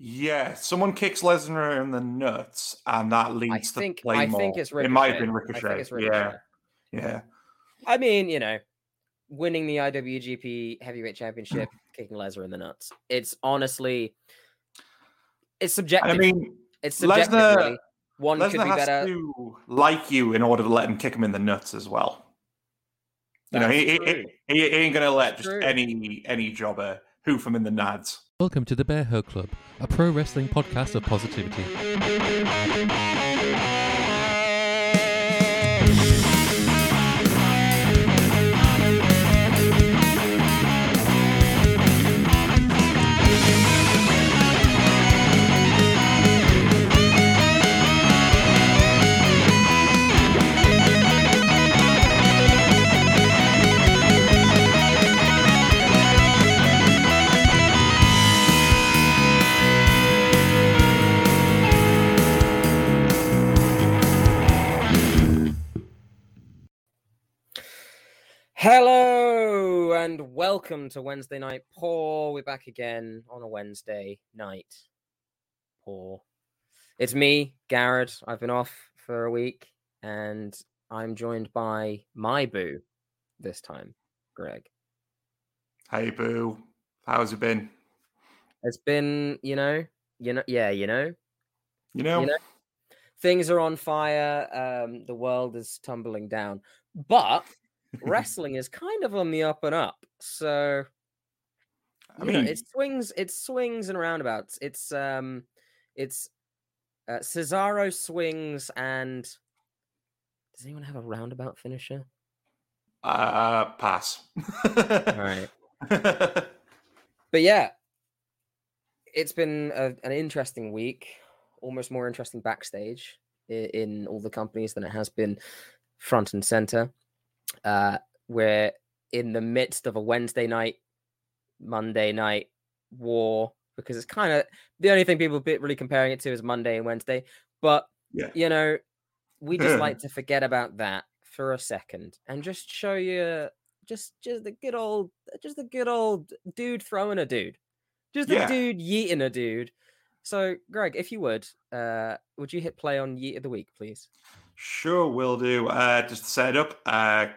Yeah, someone kicks Lesnar in the nuts, and that I leads think to Claymore. I think it's Ricochet. It might have been I Ricochet. think it's Yeah, Ricochet. yeah. I mean, you know, winning the IWGP Heavyweight Championship, kicking Lesnar in the nuts. It's honestly, it's subjective. I mean, it's subjective. Lesnar- really. One could be has better. to like you in order to let him kick him in the nuts as well. You know, he, he, he, he ain't gonna let That's just true. any any jobber hoof him in the nads. Welcome to the Bear Hug Club, a pro wrestling podcast of positivity. Hello and welcome to Wednesday Night Poor. We're back again on a Wednesday night. Poor. It's me, Garrod. I've been off for a week and I'm joined by my boo this time, Greg. Hey boo, how's it been? It's been, you know, you know, yeah, you know, You know, you know, things are on fire. Um, the world is tumbling down, but wrestling is kind of on the up and up. So I you know, mean, it swings, it swings and roundabouts. It's um, it's uh, Cesaro swings and does anyone have a roundabout finisher? uh, pass. All right, but yeah, it's been a, an interesting week, almost more interesting backstage in, in all the companies than it has been front and center. Uh, we're in the midst of a Wednesday night, Monday night war because it's kind of the only thing people really comparing it to is Monday and Wednesday. But Yeah. you know, we just like to forget about that for a second and just show you just just the good old just the good old dude throwing a dude. Just the Yeah. dude yeeting a dude. So, Greg, if you would, uh, would you hit play on Yeet of the Week, please? Sure, will do. Uh, just to set up, uh,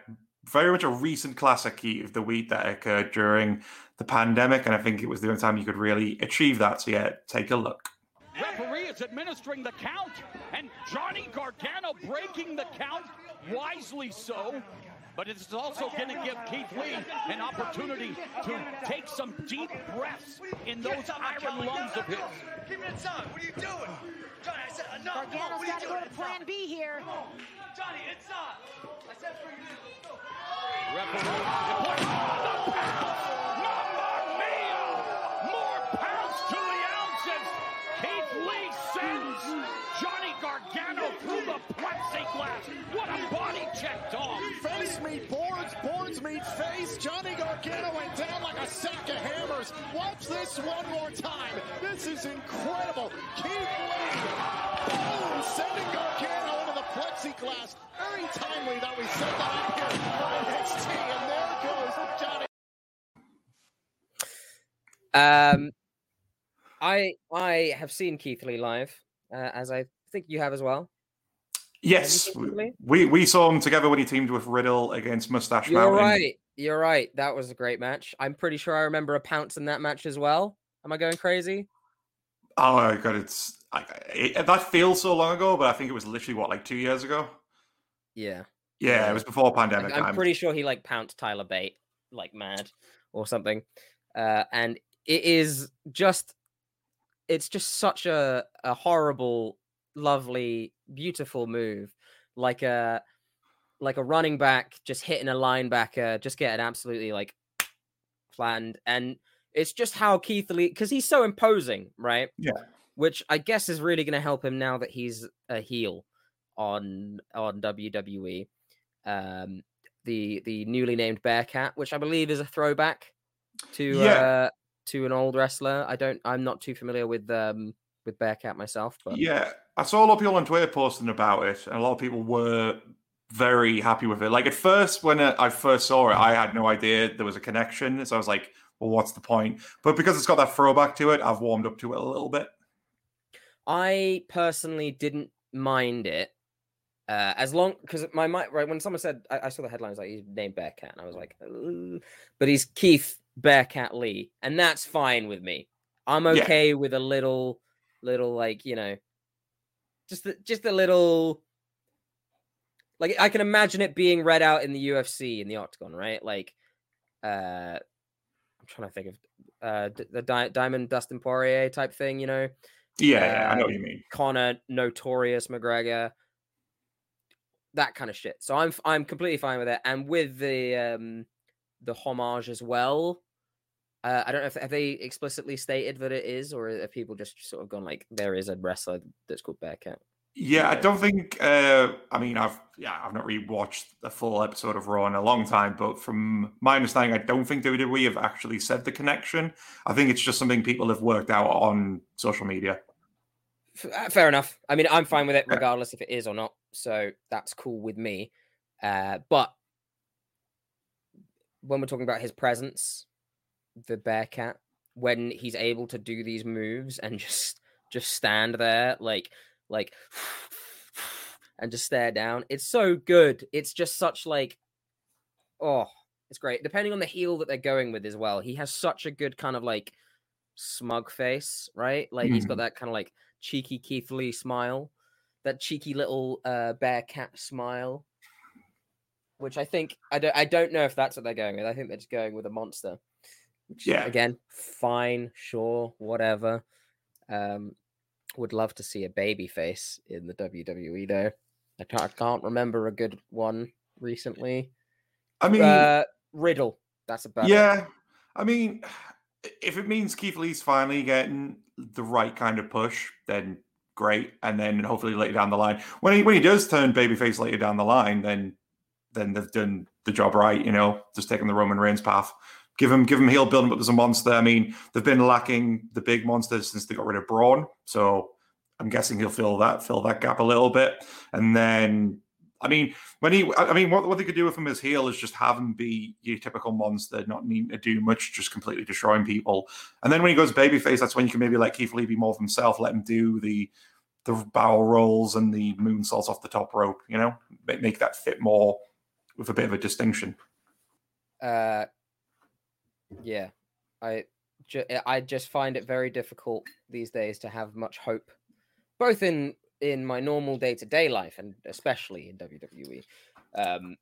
very much a recent classic of the week that occurred during the pandemic, and I think it was the only time you could really achieve that. So yeah, take a look. Referee is administering the count, and Johnny Gargano breaking the count, wisely so. But it is also going to give Keith Lee an opportunity to take some deep breaths in those iron lungs of his. Keep it inside. What are you doing? Johnny, I said uh, enough. Come on, Gargano's what are you got to go to plan B here. Johnny, inside. I said for you. Referee. Mamma mia! More pounds to the ounces. Keith Lee sends Johnny Gargano through the plexiglass. What a body check, dog. Face meet boards, boards meet face. Johnny Gargano went down like a sack of hammers. Watch this one more time. This is incredible. Keith Lee, boom, sending Gargano into the plexiglass. Very timely that we set that up here for NXT, and there goes Johnny. Um, I I have seen Keith Lee live, uh, as I think you have as well. Yes, we, we we saw him together when he teamed with Riddle against Mustache You're Mountain. right. You're right. That was a great match. I'm pretty sure I remember a pounce in that match as well. Am I going crazy? Oh my god, it's I, it, that feels so long ago, but I think it was literally what like two years ago. Yeah. Yeah, Yeah. it was before I- pandemic I'm time. pretty sure he like pounced Tyler Bate like mad or something. Uh, and it is just it's just such a a horrible, lovely, beautiful move. Like a like a running back just hitting a linebacker, just getting absolutely like planned. And it's just how Keith Lee because he's so imposing, right? Yeah. Which I guess is really gonna help him now that he's a heel on on WWE um, the the newly named Bearcat, which I believe is a throwback to Yeah. uh, to an old wrestler. I don't. I'm not too familiar with um, with Bearcat myself, but Yeah, I saw a lot of people on Twitter posting about it, and a lot of people were very happy with it. Like at first, when uh, I first saw it, I had no idea there was a connection, so I was like, well, what's the point? But because it's got that throwback to it, I've warmed up to it a little bit. I personally didn't mind it uh, as long because my mind right when someone said I, I saw the headlines like he's named Bearcat and I was like, "Ugh," but he's Keith Bearcat Lee, and that's fine with me. I'm Yeah. okay with a little, little like you know, just a, just a little. Like I can imagine it being read out in the UFC in the octagon, right? Like, uh, I'm trying to think of uh the Di- Diamond Dustin Poirier type thing, you know. Yeah, yeah, I know Uh, what you mean. Conor, Notorious McGregor, that kind of shit. So I'm I'm completely fine with it, and with the um the homage as well. Uh, I don't know if have they explicitly stated that it is, or have people just sort of gone like there is a wrestler that's called Bearcat. Yeah, I don't think. Uh, I mean, I've yeah, I've not really watched a full episode of Raw in a long time, but from my understanding, I don't think WWE have actually said the connection. I think it's just something people have worked out on social media. Uh, Fair enough. I mean, I'm fine with it Yeah. regardless if it is or not. So that's cool with me. Uh, but when we're talking about his presence, the Bearcat, when he's able to do these moves and just just stand there like like and just stare down, it's so good. It's just such like oh, it's great. Depending on the heel that they're going with as well, he has such a good kind of like smug face, right? Like he's got that kind of like cheeky Keith Lee smile, that cheeky little uh, bear cat smile, which I think I don't I don't know if that's what they're going with. I think they're just going with a monster. Which, Yeah. Again, fine, sure, whatever. Um, would love to see a baby face in the WWE though. I can't, I can't remember a good one recently. I mean, uh, Riddle. That's about it. yeah, I mean, if it means Keith Lee's finally getting the right kind of push, then great. And then hopefully later down the line, when he when he does turn babyface later down the line, then then they've done the job right. You know, just taking the Roman Reigns path. Give him give him heel, build him up as a monster. I mean, they've been lacking the big monsters since they got rid of Braun, so I'm guessing he'll fill that fill that gap a little bit. And then, I mean, when he, I mean, what, what they could do with him as heel is just have him be your typical monster, not needing to do much, just completely destroying people. And then when he goes babyface, that's when you can maybe let Keith Lee be more of himself, let him do the the barrel rolls and the moonsaults off the top rope. You know, make that fit more with a bit of a distinction. Uh, yeah, I ju- eh, I just find it very difficult these days to have much hope, both in in my normal day to day life and especially in WWE. Um,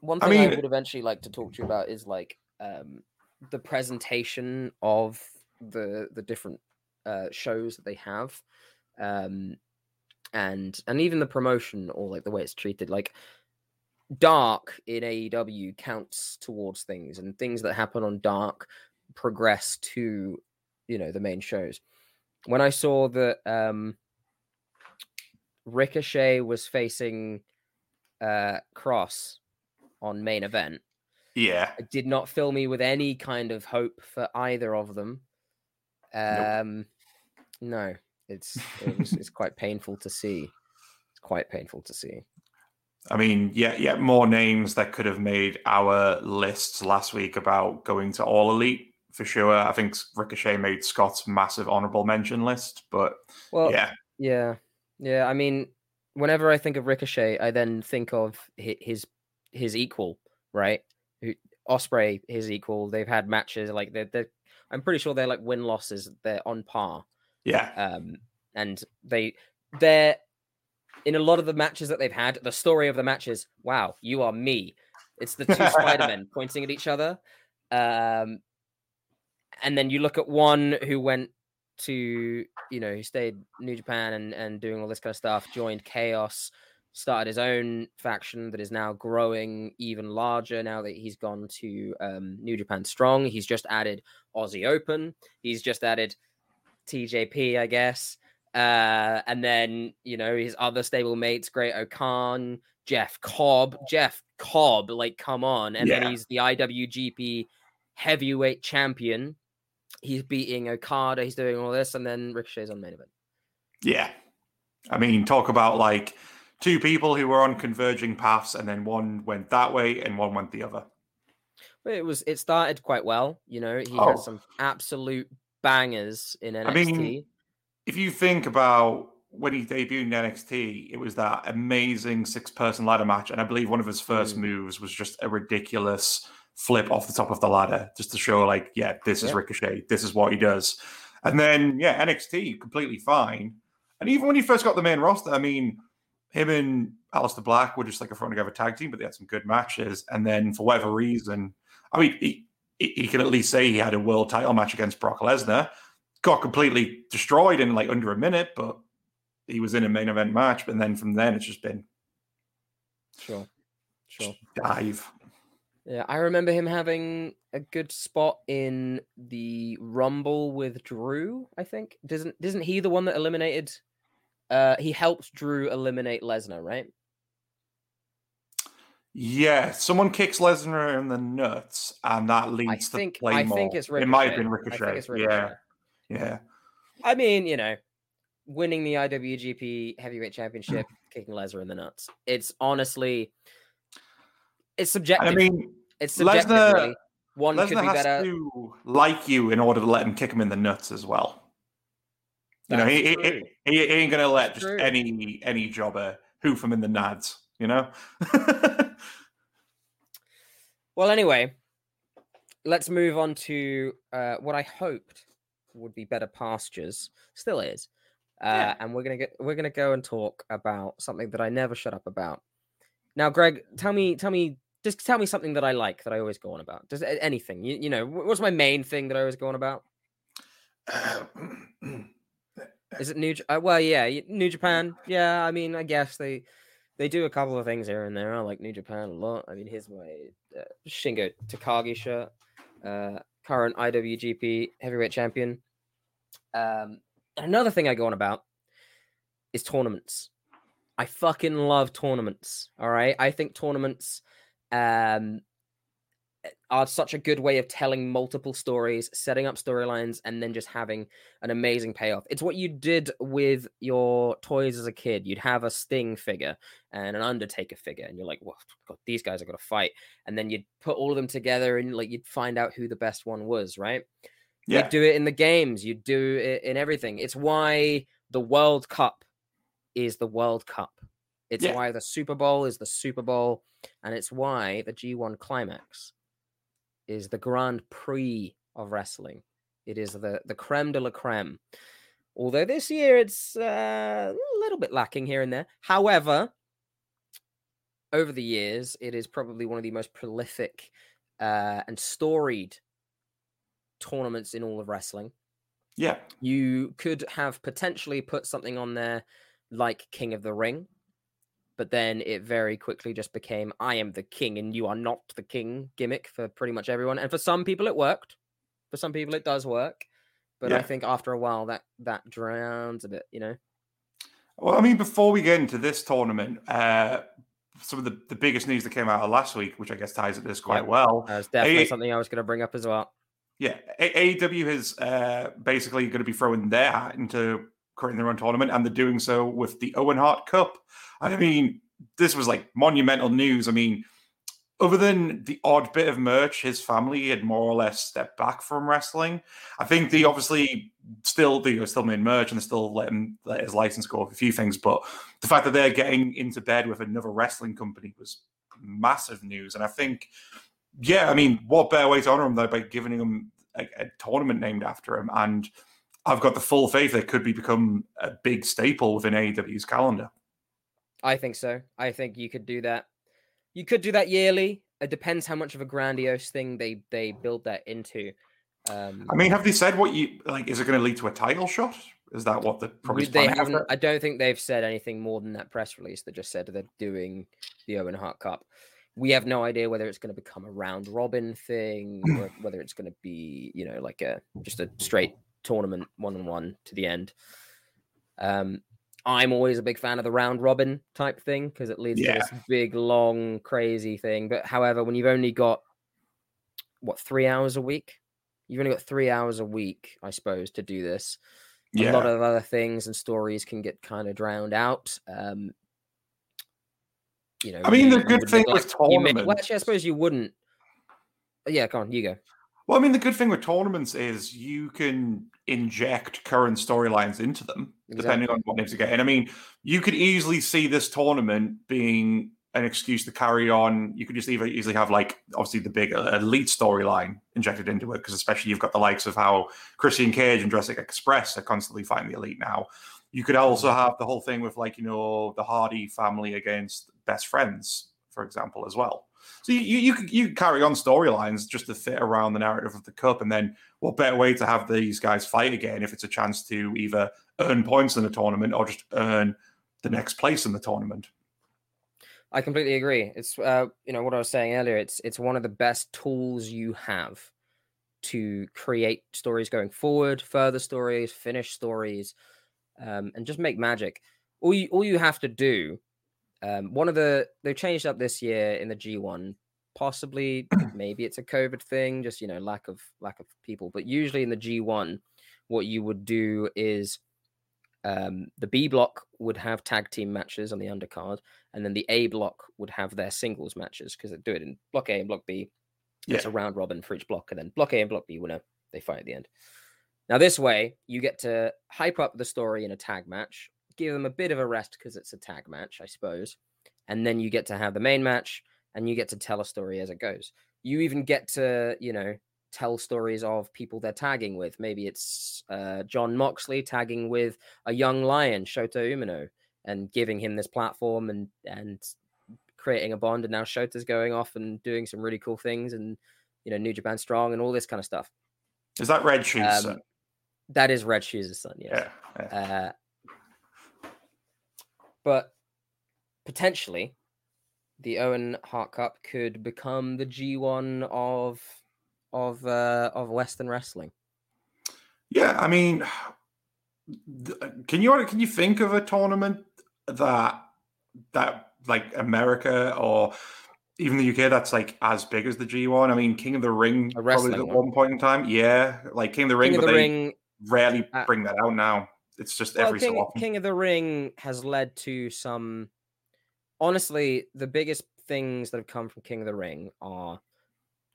one thing I, mean- would eventually like to talk to you about is like um, the presentation of the the different uh, shows that they have, um, and and even the promotion or like the way it's treated. Like dark in AEW counts towards things, and things that happen on dark progress to you know the main shows. When I saw that um, Ricochet was facing uh, Cross on main event, Yeah, it did not fill me with any kind of hope for either of them. Um, no, it's it was, it's quite painful to see. It's quite painful to see. I mean, yeah, yeah, more names that could have made our lists last week about going to All Elite for sure. I think Ricochet made Scott's massive honorable mention list, but Well, yeah, Yeah, yeah. I mean, whenever I think of Ricochet, I then think of his his equal, right? Ospreay, his equal. They've had matches like they're, they're I'm pretty sure they're like win losses. They're on par. yeah, Um, and they they're in a lot of the matches that they've had. The story of the matches. Wow, you are me. It's the two Spider-Men pointing at each other. Um, and then you look at one who went to, you know, who stayed New Japan and, and doing all this kind of stuff, joined Chaos, started his own faction that is now growing even larger now that he's gone to um, New Japan Strong. He's just added Aussie Open. He's just added TJP, I guess. Uh, and then, you know, his other stable mates, Great-O-Khan, Jeff Cobb. Jeff Cobb, like, come on. And Yeah. then he's the IWGP heavyweight champion. He's beating Okada. He's doing all this. And then Ricochet's on main event. yeah. I mean, talk about like two people who were on converging paths, and then one went that way and one went the other. It was it started quite well. You know, he Oh. had some absolute bangers in NXT. I mean, if you think about when he debuted in NXT, it was that amazing six person ladder match. And I believe one of his first Mm. moves was just a ridiculous flip off the top of the ladder, just to show, like, yeah, this is Yeah. Ricochet. This is what he does. And then, yeah, NXT, completely fine. And even when he first got the main roster, I mean, him and Aleister Black were just like a front together tag team, but they had some good matches. And then for whatever reason, I mean, he, he he can at least say he had a world title match against Brock Lesnar got completely destroyed in like under a minute, but he was in a main event match. But then from then, it's just been sure, sure. dive. Yeah, I remember him having a good spot in the Rumble with Drew. I think doesn't isn't he the one that eliminated? Uh, he helped Drew eliminate Lesnar, right? Yeah, someone kicks Lesnar in the nuts, and that leads to think- I Claymore. think it's It might have been Ricochet. I think Ricochet. Yeah, Ricochet. Yeah. I mean, you know, winning the IWGP Heavyweight Championship, kicking Lesnar in the nuts. It's honestly, it's subjective. I mean, it's subjective. Lesnar- really. One could be has better. to like you in order to let him kick him in the nuts as well. You know, That's he, he, he ain't gonna let That's just true. any any jobber hoof him in the nads. You know. Well, anyway, let's move on to uh, what I hoped would be better pastures. Still is, uh, Yeah. and we're gonna get we're gonna go and talk about something that I never shut up about. Now, Greg, tell me, tell me, just tell me something that I like that I always go on about. Does anything, you, you know, what's my main thing that I always go on about? Is it New? Uh, well, yeah, New Japan. Yeah, I mean, I guess they they do a couple of things here and there. I like New Japan a lot. I mean, here's my uh, Shingo Takagi shirt, uh, current IWGP Heavyweight Champion. Um, another thing I go on about is tournaments. I fucking love tournaments. All right, I think tournaments um are such a good way of telling multiple stories, setting up storylines, and then just having an amazing payoff. It's what you did with your toys as a kid. You'd have a Sting figure and an Undertaker figure, and you're like, "Well, God, these guys are gonna fight." And then you'd put all of them together, and like you'd find out who the best one was, right? yeah, You'd do it in the games. You'd do it in everything. It's why the World Cup is the World Cup. It's Yeah. why the Super Bowl is the Super Bowl, and it's why the G1 Climax is the Grand Prix of wrestling. It is the the creme de la creme. Although this year it's uh, a little bit lacking here and there. However, over the years, it is probably one of the most prolific uh, and storied tournaments in all of wrestling. yeah, You could have potentially put something on there like King of the Ring, but then it very quickly just became I am the king and you are not the king gimmick for pretty much everyone. And for some people it worked. For some people it does work. But I think after a while that that drowns a bit, you know. Well, I mean, before we get into this tournament, uh, some of the, the biggest news that came out of last week, which I guess ties into this quite Yep. well. That's definitely Hey- something I was going to bring up as well. Yeah, A- AEW is uh, basically going to be throwing their hat into creating their own tournament, and they're doing so with the Owen Hart Cup. I mean, this was like monumental news. I mean, other than the odd bit of merch, his family had more or less stepped back from wrestling. I think they obviously still they still made merch and they still let him let his license go off a few things, but the fact that they're getting into bed with another wrestling company was massive news. And I think, yeah, I mean, what better way to honor him though by giving him a, a tournament named after him? And I've got the full faith that it could be become a big staple within AEW's calendar. I think so. I think you could do that. You could do that yearly. It depends how much of a grandiose thing they they build that into. Um, I mean, have they said what you like? Is it going to lead to a title shot? Is that what the probably they haven't. it? I don't think they've said anything more than that press release that just said they're doing the Owen Hart Cup. We have no idea whether it's going to become a round robin thing, or whether it's going to be, you know, like a just a straight tournament one on one to the end. Um, I'm always a big fan of the round robin type thing because it leads Yeah. to this big, long, crazy thing. But however, when you've only got what three hours a week, you've only got three hours a week, I suppose, to do this Yeah, a lot of other things and stories can get kind of drowned out. Um, you know, I mean, the good thing with you may- well, tournaments- actually, I suppose you wouldn't. yeah, go on, you go. Well, I mean, the good thing with tournaments is you can inject current storylines into them, depending on what names you get. And I mean, you could easily see this tournament being an excuse to carry on. You could just either easily have like obviously the big elite storyline injected into it, because especially you've got the likes of how Christian Cage and Jurassic Express are constantly fighting the elite now. You could also Mm-hmm. have the whole thing with like you know the Hardy family against best friends, for example, as well. So you you, you carry on storylines just to fit around the narrative of the cup, and then what better way to have these guys fight again if it's a chance to either earn points in the tournament or just earn the next place in the tournament. I completely agree. It's uh, you know what I was saying earlier. It's it's one of the best tools you have to create stories going forward, further stories, finish stories, um, and just make magic. All you all you have to do. Um, one of the they've changed up this year in the G1. Possibly, maybe it's a COVID thing, just you know lack of lack of people. But usually in the G1, what you would do is um, the B block would have tag team matches on the undercard, and then the A block would have their singles matches because they do it in block A and block B. It's a round robin for each block, and then block A and block B winner they fight at the end. Now this way, you get to hype up the story in a tag match, give them a bit of a rest because it's a tag match, I suppose, and then you get to have the main match, and you get to tell a story as it goes. You even get to, you know, tell stories of people they're tagging with. Maybe it's uh, Jon Moxley tagging with a young lion, Shota Umino, and giving him this platform and and creating a bond. And now Shota's going off and doing some really cool things, and you know, New Japan Strong and all this kind of stuff. Is that Red Shoes? Um, son? That is Red Shoes' son, yes. yeah. yeah. Uh, but potentially, the Owen Hart Cup could become the G1 of of uh, of Western wrestling. Yeah, I mean, can you can you think of a tournament that that like America or even the UK that's like as big as the G1? I mean, King of the Ring probably wrestling at one. one point in time. Yeah, like King of the Ring, King but the they Ring, rarely uh, bring that out now. It's just well, every King, so often. King of the Ring has led to some. Honestly, the biggest things that have come from King of the Ring are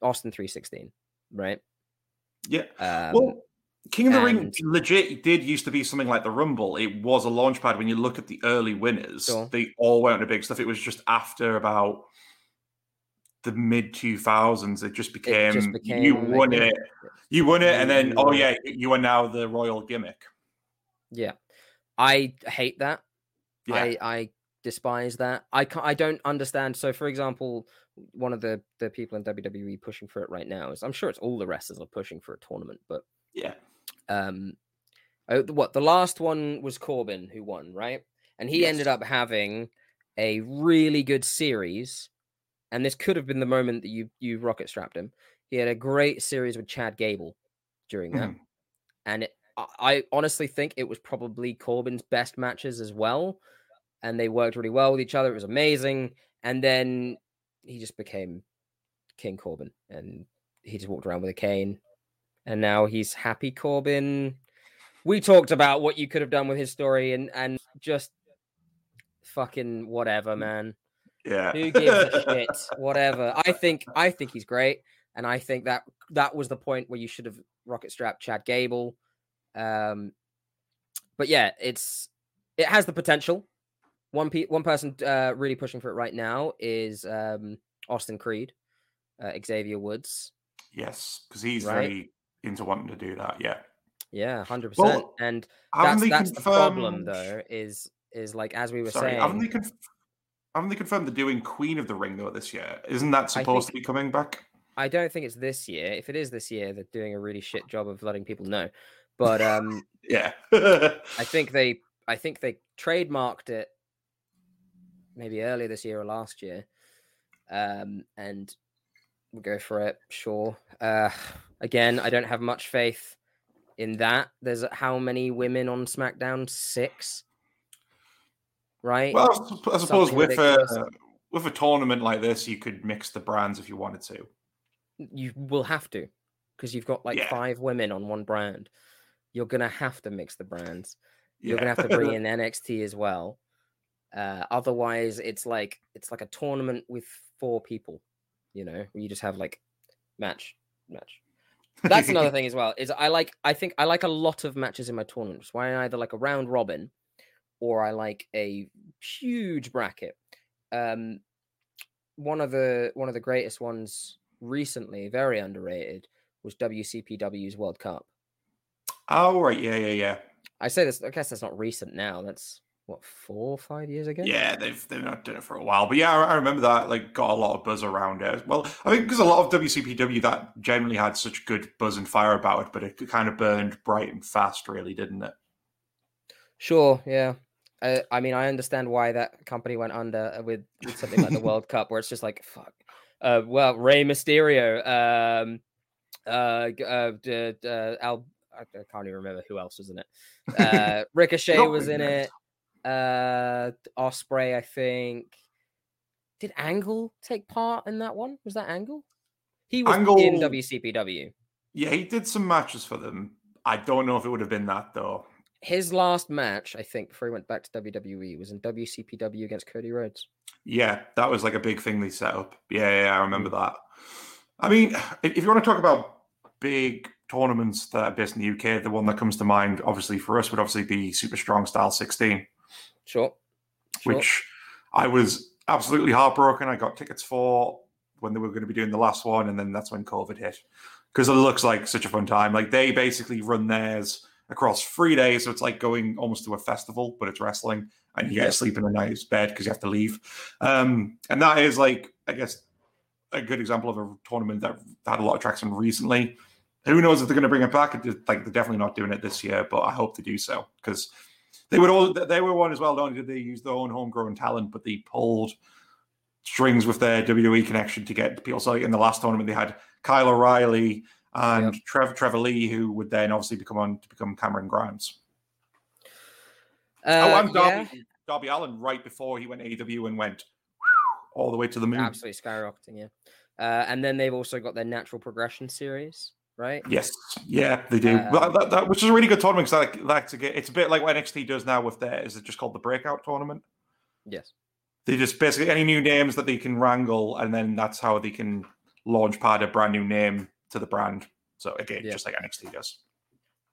Austin three sixteen, right? yeah. Um, well, King of the Ring legit did used to be something like the Rumble. It was a launch pad. When you look at the early winners, Sure. they all went to big stuff. It was just after about the mid two thousands, it just became, you won it, you won it, and then oh yeah, you are now the royal gimmick. Yeah, I hate that. Yeah, I I despise that. I can't, I don't understand. So, for example, one of the the people in WWE pushing for it right now is I'm sure it's all the wrestlers are pushing for a tournament, but yeah, um, oh, what the last one was Corbin who won, right? And he Yes. ended up having a really good series, and this could have been the moment that you you rocket strapped him. He had a great series with Chad Gable during that, Mhm. and it, I, honestly think it was probably Corbin's best matches as well, and they worked really well with each other. It was amazing, and then he just became King Corbin, and he just walked around with a cane, and now he's happy Corbin. We talked about what you could have done with his story, and and just fucking whatever, man. yeah. Who gives a shit? Whatever. I think I think he's great, and I think that that was the point where you should have rocket strapped Chad Gable. Um, but yeah, it's it has the potential. One pe- one person uh, really pushing for it right now is um, Austin Creed, uh, Xavier Woods. yes, because he's Right? very into wanting to do that. Yeah, Yeah, hundred percent. And haven't that's they the problem confirmed- though. Is is like as we were Sorry, saying. haven't they conf- haven't they confirmed they're doing Queen of the Ring though this year? Isn't that supposed to be coming back? I don't think it's this year. If it is this year, they're doing a really shit job of letting people know. But um, Yeah, I think they I think they trademarked it maybe earlier this year or last year. Um, and we'll go for it, sure. Uh, again, I don't have much faith in that. There's how many women on SmackDown? Six. Right? Well, I suppose Something with ridiculous. a with a tournament like this, you could mix the brands if you wanted to. you will have to because you've got like Yeah. five women on one brand. You're gonna have to mix the brands. You're Yeah. gonna have to bring in NXT as well. Uh, otherwise, it's like it's like a tournament with four people. You know, where you just have like match match. That's another thing as well. Is I like I think I like a lot of matches in my tournaments. Why I either like a round robin or I like a huge bracket. Um one of the one of the greatest ones recently, very underrated, was WCPW's World Cup. Oh right, yeah, yeah, yeah. I say this, I guess that's not recent now. That's what four or five years ago. Yeah, they've they've not done it for a while, but yeah, I, I remember that. Like, got a lot of buzz around it. Well, I think because a lot of WCPW that generally had such good buzz and fire about it, but it kind of burned bright and fast, really, didn't it? Sure. Yeah. I, I mean, I understand why that company went under uh, with, with something like the World Cup, where it's just like, fuck. Uh, well, Rey Mysterio, um, uh, uh, d- uh, Al, I I can't even remember who else was in it. Uh, Ricochet was in it. Uh, Ospreay, I think. Did Angle take part in that one? Was that Angle? He was in WCPW. Yeah, he did some matches for them. I don't know if it would have been that though. His last match, I think, before he went back to WWE, was in WCPW against Cody Rhodes. Yeah, that was like a big thing they set up. Yeah, yeah, I remember that. I mean, if you want to talk about big tournaments that are based in the UK, the one that comes to mind, obviously for us, would obviously be Super Strong Style 16, Sure. Sure. which I was absolutely heartbroken. I got tickets for when they were going to be doing the last one, and then that's when COVID hit. Because it looks like such a fun time. Like they basically run theirs across three days, so it's like going almost to a festival, but it's wrestling, and you get to sleep in a nice bed because you have to leave. Um, and that is like, I guess, a good example of a tournament that had a lot of traction recently. Who knows if they're going to bring it back? Like they're definitely not doing it this year, but I hope they do so because they would all they were one as well. Not only did they use their own homegrown talent, but they pulled strings with their WWE connection to get people. So in the last tournament, they had Kyle O'Reilly and Trevor Trevor Lee, who would then obviously become on to become Cameron Grimes. oh, Uh, and yeah, Darby, Darby Allin right before he went AEW and went all the way to the moon. absolutely skyrocketing. Yeah. Uh, and then they've also got their natural progression series, right? Yes, yeah, they do. Um, Well, that, that- which is a really good tournament because I like, like to get. It's a bit like what NXT does now with their. Is it just called the Breakout Tournament? Yes. They just basically any new names that they can wrangle, and then that's how they can launch pad a brand new name to the brand. So again, Yeah. just like NXT does.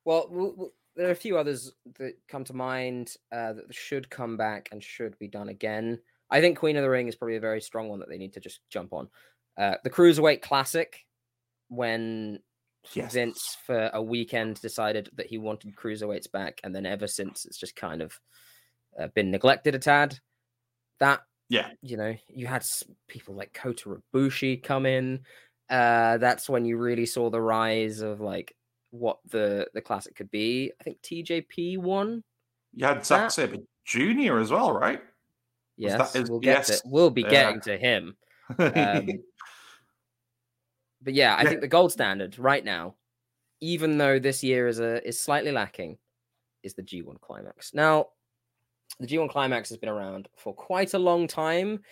Well, there are a few others that come to mind uh, that should come back and should be done again. I think Queen of the Ring is probably a very strong one that they need to just jump on. Uh, the Cruiserweight Classic, when Yes. Vince for a weekend decided that he wanted cruiserweights back, and then ever since it's just kind of uh, been neglected a tad. That Yeah. you know, you had people like Kota Ibushi come in. Uh, that's when you really saw the rise of like what the the classic could be. I think TJP won. You had Zack Sabre Jr. as well, right? Yes, is- we'll get yes, to, we'll be yeah. getting to him. Um, but yeah, I Yeah. think the gold standard right now, even though this year is a is slightly lacking, is the G1 climax. Now, the G1 climax has been around for quite a long time.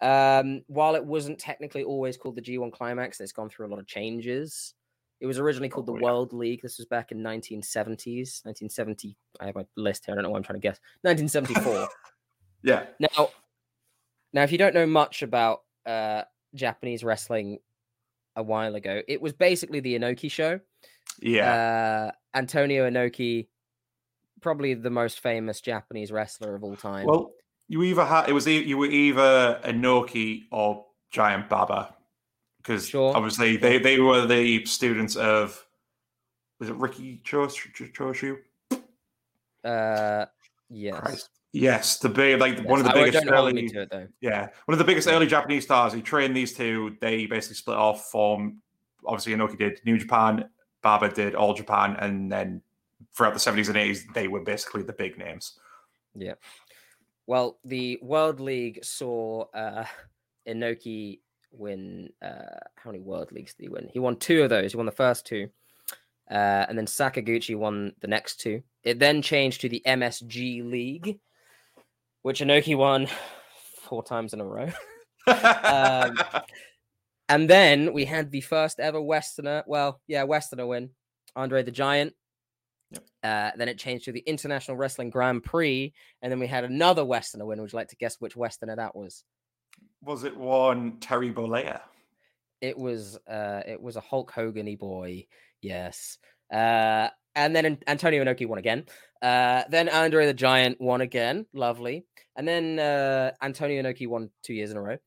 Um, while it wasn't technically always called the G1 climax, it's gone through a lot of changes. It was originally called Oh, the. World League. This was back in 1970s, 1970. I have my list here. I don't know what I'm trying to guess. 1974. yeah. Now, now, if you don't know much about uh, Japanese wrestling, a while ago, it was basically the Inoki show. Yeah. Uh, Antonio Inoki, probably the most famous Japanese wrestler of all time. well, you either had it was e- you were either Inoki or Giant Baba because Sure, obviously they they were the students of was it Riki Chos- Choshu? uh, yes. Christ. Yes, the big like one of the I- biggest don't hold me early it though. Yeah, one of the biggest Yeah. early Japanese stars. He trained these two. They basically split off. From obviously Inoki did New Japan, Baba did All Japan, and then throughout the seventies and eighties, they were basically the big names. Yeah. Well, the World League saw uh, Inoki win. Uh, how many World Leagues did he win? He won two of those. He won the first two, uh, and then Sakaguchi won the next two. It then changed to the MSG League, which Inoki won four times in a row. Um, And then we had the first ever Westerner. Well, yeah, Westerner win. Andre the Giant. Yep. Uh, then it changed to the International Wrestling Grand Prix, and then we had another Westerner win. Would you like to guess which Westerner that was? was it one Terry Bollea? It was uh it was a Hulk Hogan boy, yes. Uh and then Antonio Inoki won again. Uh then Andre the Giant won again, lovely. And then uh Antonio Inoki won two years in a row.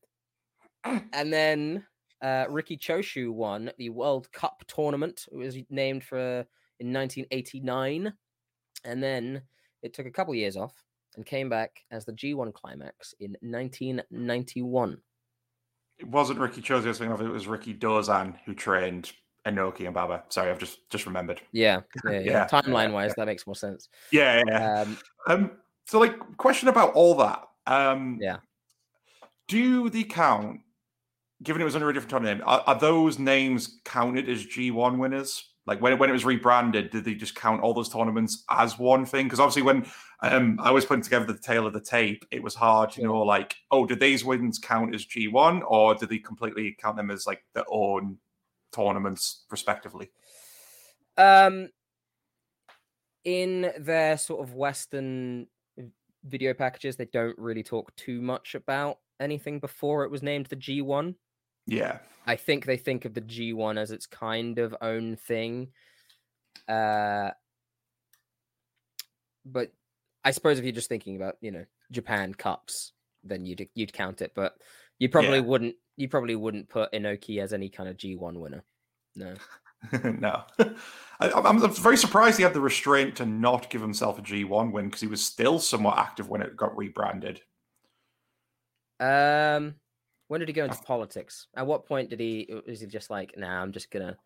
And then uh Riki Choshu won the World Cup tournament. It was named for in 1989. And then it took a couple years off and came back as the G1 climax in 1991. It wasn't Ricky Chose I was thinking of. It was Rikidozan who trained Inoki and Baba. Sorry, I've just just remembered. Yeah, yeah, yeah. Yeah, Timeline wise, that makes more sense. Yeah, yeah. Um, Um, so like question about all that. Um Yeah. Do the count, given it was under a different name, are, are those names counted as G1 winners? Like when it, when it was rebranded, did they just count all those tournaments as one thing? Because obviously, when um, I was putting together the tail of the tape, it was hard to Yeah. know like, oh, did these wins count as G1 or did they completely count them as like their own tournaments, respectively? um, in their sort of Western video packages, they don't really talk too much about anything before it was named the G1. Yeah, I think they think of the G1 as its kind of own thing. Uh, but I suppose if you're just thinking about, you know, Japan cups, then you'd you'd count it. But you probably Yeah. wouldn't. You probably wouldn't put Inoki as any kind of G1 winner. No. no. I, I'm, I'm very surprised he had the restraint to not give himself a G1 win because he was still somewhat active when it got rebranded. Um, when did he go into politics? At what point did he? Was he just like, nah, I'm just gonna,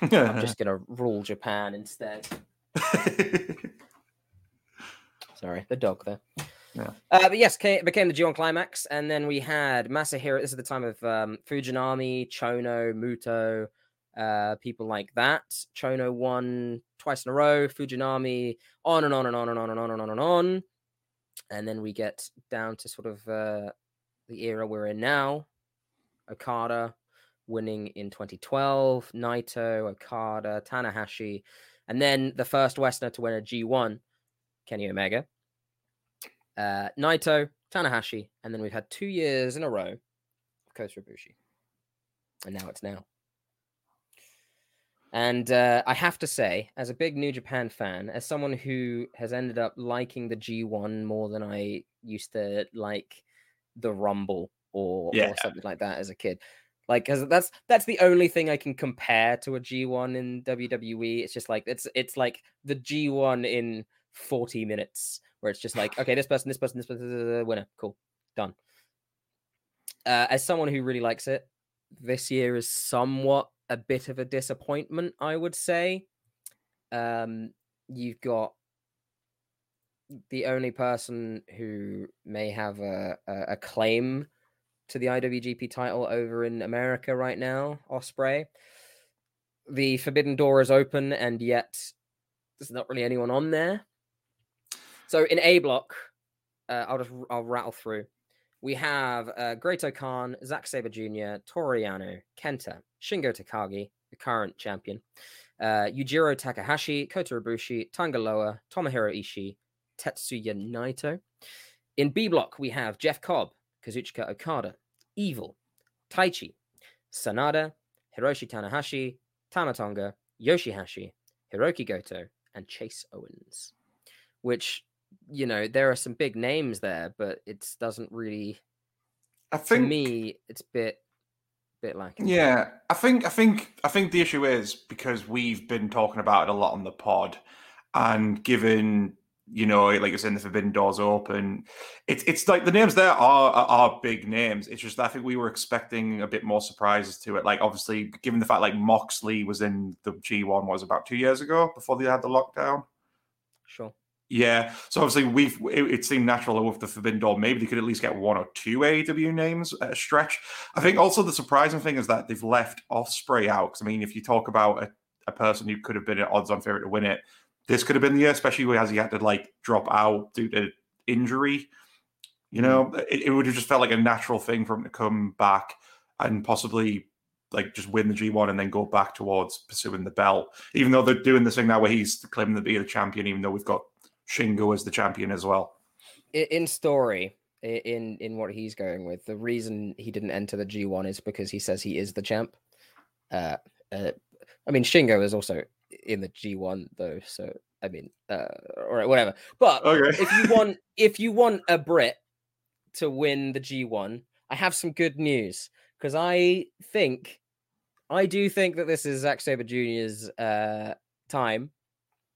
I'm just gonna rule Japan instead? Sorry, the dog there. Yeah. Uh, but yes, came, became the G1 climax, and then we had Masahiro. This is the time of um, Fujinami, Chono, Muto, uh, people like that. Chono won twice in a row. Fujinami, on and on and on and on and on and on and on. And then we get down to sort of uh, the era we're in now. Okada winning in 2012, Naito, Okada, Tanahashi, and then the first Westerner to win a G1, Kenny Omega. Uh, Naito, Tanahashi, and then we've had two years in a row of Kota Ibushi. And now it's now. And uh, I have to say, as a big New Japan fan, as someone who has ended up liking the G1 more than I used to like the Rumble or, Yeah. or something like that as a kid, like 'cause that's that's the only thing I can compare to a G1 in WWE. It's just like it's it's like the G1 in 40 minutes, where it's just like, okay, this person, this person, this person, winner, cool, done. Uh, as someone who really likes it, this year is somewhat a bit of a disappointment, I would say. Um, you've got the only person who may have a, a, claim to the IWGP title over in America right now, Ospreay. The Forbidden Door is open, and yet there's not really anyone on there. So in A block, uh, I'll just I'll rattle through. We have uh, Great Khan, Zack Sabre Jr., Toru Yano, Kenta, Shingo Takagi, the current champion, uh, Yujiro Takahashi, Kota Ibushi, Tangaloa, Tomohiro Ishii, Tetsuya Naito. In B block, we have Jeff Cobb, Kazuchika Okada, Evil, Taichi, Sanada, Hiroshi Tanahashi, Tamatonga, Yoshi-Hashi, Hiroki Goto, and Chase Owens. Which, you know, there are some big names there, but it doesn't really. I To think me, it's a bit, bit lacking. Yeah, I think I think I think the issue is because we've been talking about it a lot on the pod, and given you know, like I said, the Forbidden Doors open, it's it's like the names there are, are are big names. It's just I think we were expecting a bit more surprises to it. Like obviously, given the fact like Moxley was in the G one was about two years ago before they had the lockdown. Sure. Yeah, so obviously we've it, it seemed natural with the Forbidden Door. Maybe they could at least get one or two AEW names uh, at a stretch. I think also the surprising thing is that they've left Ospreay out. 'cause I mean, if you talk about a, a person who could have been an odds-on favorite to win it, this could have been the year, especially as he had to like drop out due to injury. You mm. know, it, it would have just felt like a natural thing for him to come back and possibly like just win the G1 and then go back towards pursuing the belt. Even though they're doing this thing now where he's claiming to be the champion, even though we've got Shingo as the champion as well. In story, in in what he's going with. The reason he didn't enter the G1 is because he says he is the champ. Uh, uh I mean Shingo is also in the G1 though, so I mean, uh, all right, whatever. But Okay. if you want if you want a Brit to win the G1, I have some good news because I think I do think that this is Zack Sabre Jr.'s uh, time.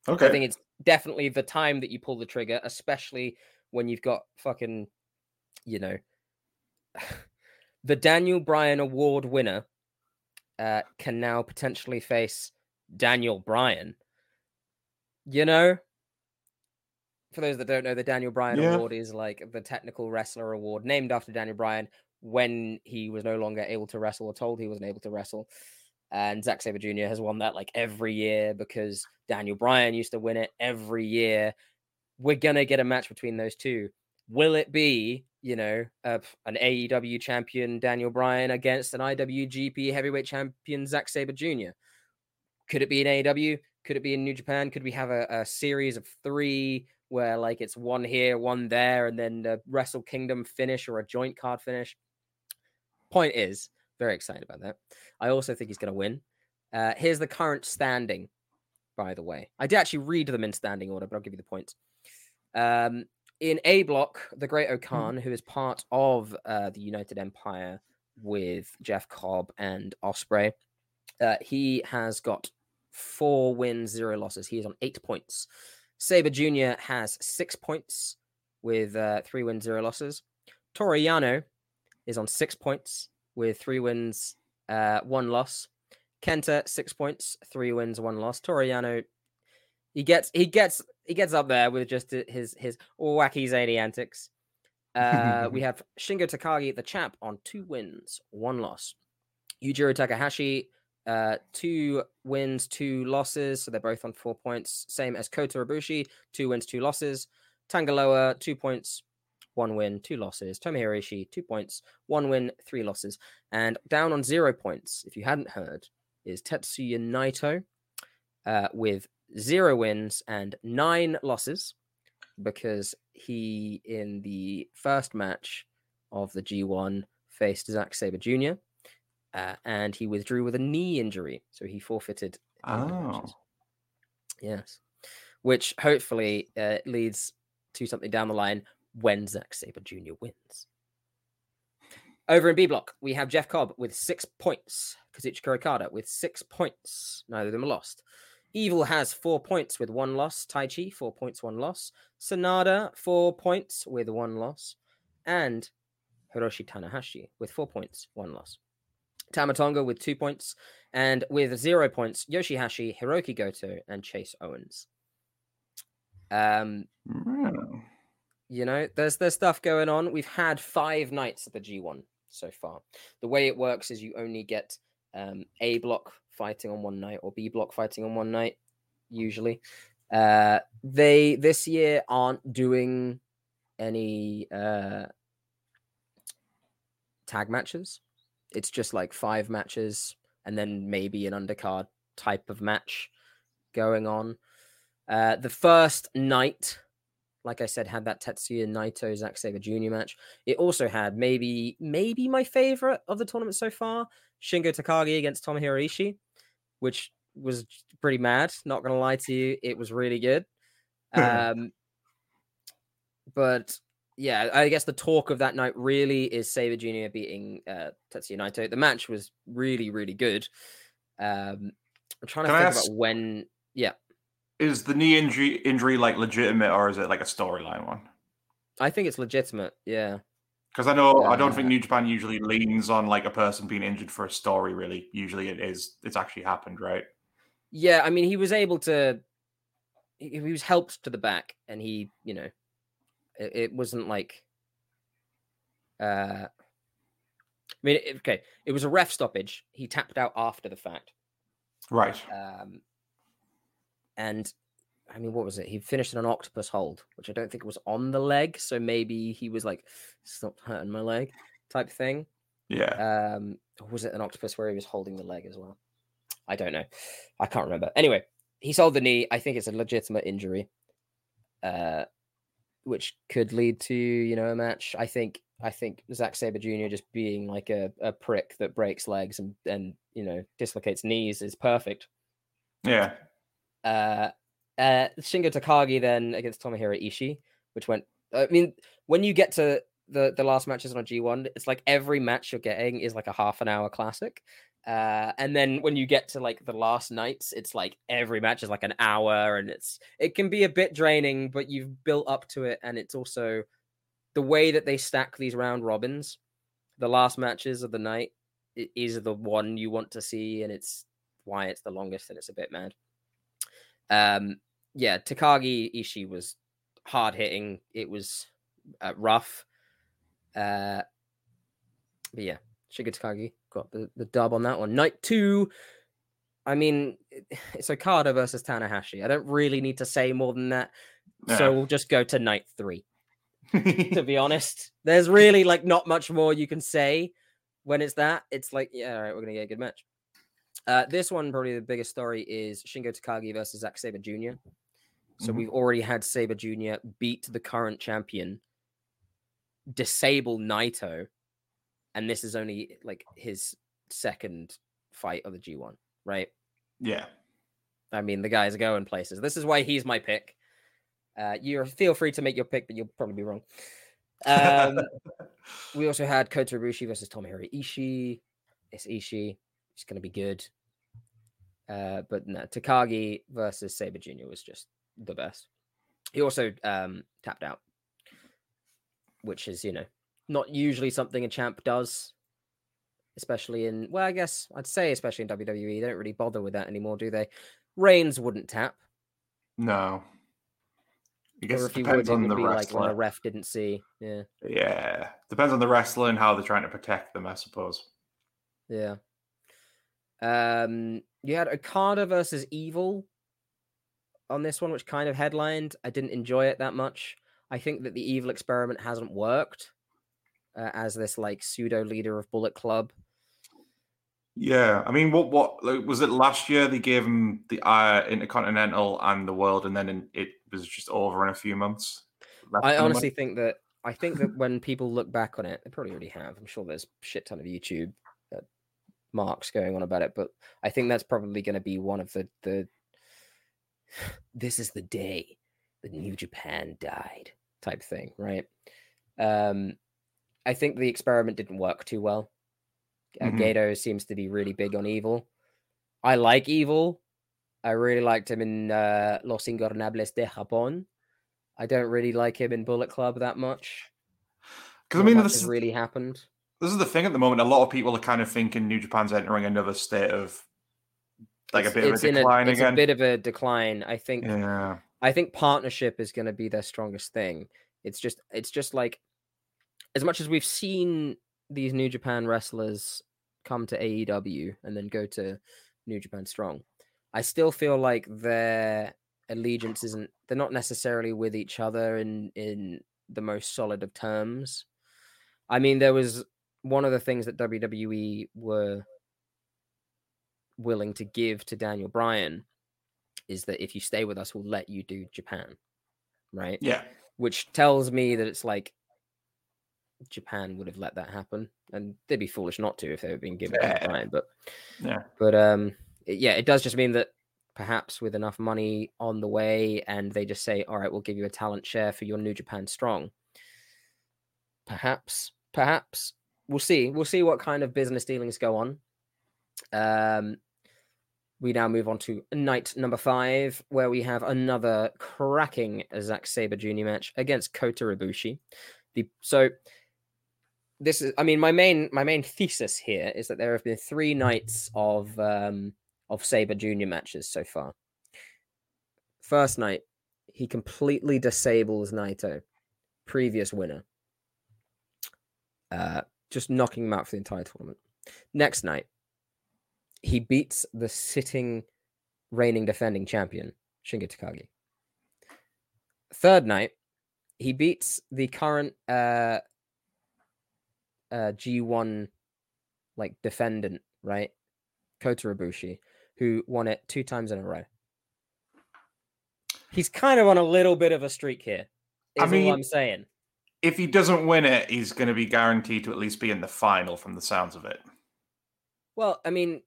Okay. I think it's definitely the time that you pull the trigger, especially when you've got fucking, you know, the Daniel Bryan Award winner uh, can now potentially face Daniel Bryan. You know, for those that don't know, the Daniel Bryan Yeah. Award is like the technical wrestler award named after Daniel Bryan when he was no longer able to wrestle or told he wasn't able to wrestle. And Zack Sabre Jr. has won that like every year because Daniel Bryan used to win it every year. We're gonna get a match between those two. Will it be, you know, uh, an AEW champion Daniel Bryan against an IWGP heavyweight champion Zack Sabre Jr.? Could it be in AEW? Could it be in New Japan? Could we have a, a series of three where like it's one here, one there, and then the Wrestle Kingdom finish or a joint card finish? Point is, very excited about that. I also think he's going to win. Uh, here's the current standing, by the way. I did actually read them in standing order, but I'll give you the points. Um, in A block, the Great-O-Khan, who is part of uh, the United Empire with Jeff Cobb and Ospreay, uh, he has got four wins, zero losses. He is on eight points. Sabre Jr. has six points with uh, three wins, zero losses. Toru Yano is on six points with three wins, uh, one loss. Kenta six points, three wins, one loss. Toru Yano, he gets he gets he gets up there with just his his wacky zany antics. Uh, we have Shingo Takagi, the champ, on two wins, one loss. Yujiro Takahashi, uh, two wins, two losses, so they're both on four points. Same as Kota Ibushi, two wins, two losses. Tangaloa, two points, one win, two losses. Tomohiro Ishii, two points, one win, three losses. And down on zero points, if you hadn't heard, is Tetsuya Naito uh, with zero wins and nine losses because he, in the first match of the G1, faced Zack Sabre Jr. Uh, and he withdrew with a knee injury. So he forfeited. in the matches. Oh. Yes. Which hopefully uh, leads to something down the line when Zack Sabre Jr. wins. Over in B block, we have Jeff Cobb with six points. Kazuchika Okada with six points. Neither of them lost. Evil has four points with one loss. Taichi, four points, one loss. Sanada, four points with one loss. And Hiroshi Tanahashi with four points, one loss. Tama Tonga with two points. And with zero points, Yoshi-Hashi, Hiroki Goto, and Chase Owens. Um, Oh. You know, there's there's stuff going on. We've had five nights at the G1 so far. The way it works is you only get um, A block fighting on one night or B block fighting on one night, usually. Uh, they this year aren't doing any uh, tag matches. It's just like five matches and then maybe an undercard type of match going on. Uh, the first night like I said, had that Tetsuya Naito Zack Sabre Jr. match. It also had maybe maybe my favorite of the tournament so far, Shingo Takagi against Tomohiro Ishii, which was pretty mad. Not gonna lie to you, it was really good. Um, but yeah, I guess the talk of that night really is Sabre Jr. beating uh, Tetsuya Naito. The match was really really good. Um, I'm trying to Can I think ask- about when. Yeah, Is the knee injury injury like legitimate or is it like a storyline one? I think it's legitimate. Yeah. Because I know I don't think New Japan usually leans on like a person being injured for a story. Really, usually it is it's actually happened, right? Yeah, I mean, he was able to. He he was helped to the back, and he, you know, it, it wasn't like. Uh, I mean, it- okay, it was a ref stoppage. He tapped out after the fact, Right. um, and I mean, what was it? He finished in an octopus hold, which I don't think was on the leg. So maybe he was like, "Stop hurting my leg," type thing. Yeah. Um, was it an octopus where he was holding the leg as well? I don't know. I can't remember. Anyway, he sold the knee. I think it's a legitimate injury. Uh, which could lead to you know a match. I think I think Zack Sabre Jr. just being like a, a prick that breaks legs and and you know dislocates knees is perfect. Yeah. Uh, uh, Shingo Takagi then against Tomohiro Ishii, which went. I mean, when you get to the the last matches on a G1, it's like every match you're getting is like a half an hour classic. Uh, and then when you get to like the last nights, it's like every match is like an hour, and it's it can be a bit draining, but you've built up to it, and it's also the way that they stack these round robins. The last matches of the night is the one you want to see, and it's why it's the longest, and it's a bit mad. Um, yeah, Takagi Ishii was hard hitting. It was uh, rough. Uh, but yeah, Shingo Takagi got the, the dub on that one. Night two, I mean, it- it's Okada versus Tanahashi. I don't really need to say more than that. So we'll just go to night three, to be honest. There's really like not much more you can say when it's that. It's like, yeah, all right, we're to get a good match. Uh, this one, probably the biggest story is Shingo Takagi versus Zack Sabre Jr. So Mhm. we've already had Sabre Jr. beat the current champion, disable Naito, and this is only like his second fight of the G1, right? yeah. I mean, the guy's are going places. This is why he's my pick. Uh, you feel free to make your pick, but you'll probably be wrong. Um, we also had Kota Ibushi versus Tomohiro Ishii. It's Ishii. It's going to be good. Uh, but no, Takagi versus Sabre Jr. was just the best. He also um, tapped out, which is, you know, not usually something a champ does, especially in, well, I guess I'd say, especially in WWE. They don't really bother with that anymore, do they? Reigns wouldn't tap, No. I guess or it if he would, depends on the be like when wrestler. a ref didn't see. Yeah. yeah. Depends on the wrestler and how they're trying to protect them, I suppose. Yeah. Um, you had Okada versus Evil on this one, which kind of headlined. I didn't enjoy it that much. I think that the Evil experiment hasn't worked uh, as this like pseudo leader of Bullet Club. Yeah, I mean, what what like, was it last year? They gave him the uh, Intercontinental and the World, and then in, it was just over in a few months. I than a month. honestly think that I think that when people look back on it, they probably already have. I'm sure there's a shit ton of YouTube marks going on about it, but I think that's probably going to be one of the the. This is the day that New Japan died, type thing, right? Um, I think the experiment didn't work too well. Uh, Mhm. Gedo seems to be really big on evil. I like evil. I really liked him in uh, Los Ingobernables de Japón. I don't really like him in Bullet Club that much. Because I mean, this really happened. This is the thing at the moment. A lot of people are kind of thinking New Japan's entering another state of like It's- a bit of a in decline it's again. a bit of a decline. I think. yeah, I think partnership is going to be their strongest thing. It's just it's just like as much as we've seen these New Japan wrestlers come to AEW and then go to New Japan Strong, I still feel like their allegiance isn't they're not necessarily with each other in in the most solid of terms. I mean, there was one of the things that WWE were willing to give to Daniel Bryan is that if you stay with us, we'll let you do Japan, right? yeah, Which tells me that it's like Japan would have let that happen, and they'd be foolish not to if they were being given to Yeah. Bryan. But yeah. but um, it- yeah, it does just mean that perhaps with enough money on the way, and they just say, "All right, we'll give you a talent share for your New Japan Strong." Perhaps, perhaps we'll see. We'll see what kind of business dealings go on. Um, we now move on to night number five, where we have another cracking Zack Sabre Jr. match against Kota Ibushi. The so this is, I mean, my main my main thesis here is that there have been three nights of um of Sabre Jr. matches so far. First night, he completely disables Naito, previous winner. Uh, just knocking him out for the entire tournament. Next night, he beats the sitting reigning defending champion, Shingo Takagi. Third night, he beats the current uh, uh, G1 like defendant, right? Kota Ibushi, who won it two times in a row. He's kind of on a little bit of a streak here. I all mean- I'm saying. If he doesn't win it, he's going to be guaranteed to at least be in the final from the sounds of it. Well, I mean,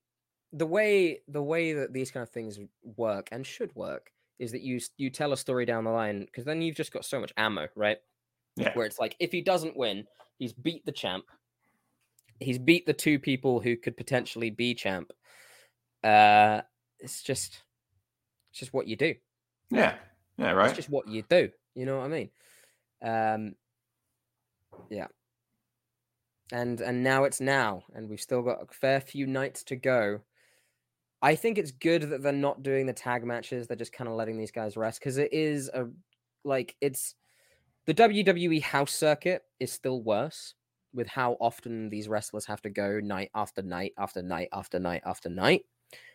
the way the way that these kind of things work and should work is that you you tell a story down the line because then you've just got so much ammo, right? Yeah. Where it's like if he doesn't win, he's beat the champ. He's beat the two people who could potentially be champ. Uh it's just it's just what you do. Yeah. Yeah, right. It's just what you do. You know what I mean? Um, yeah. And and now it's now, and we've still got a fair few nights to go. I think it's good that they're not doing the tag matches. They're just kind of letting these guys rest because it is a like it's the WWE house circuit is still worse with how often these wrestlers have to go night after night after night after night after night.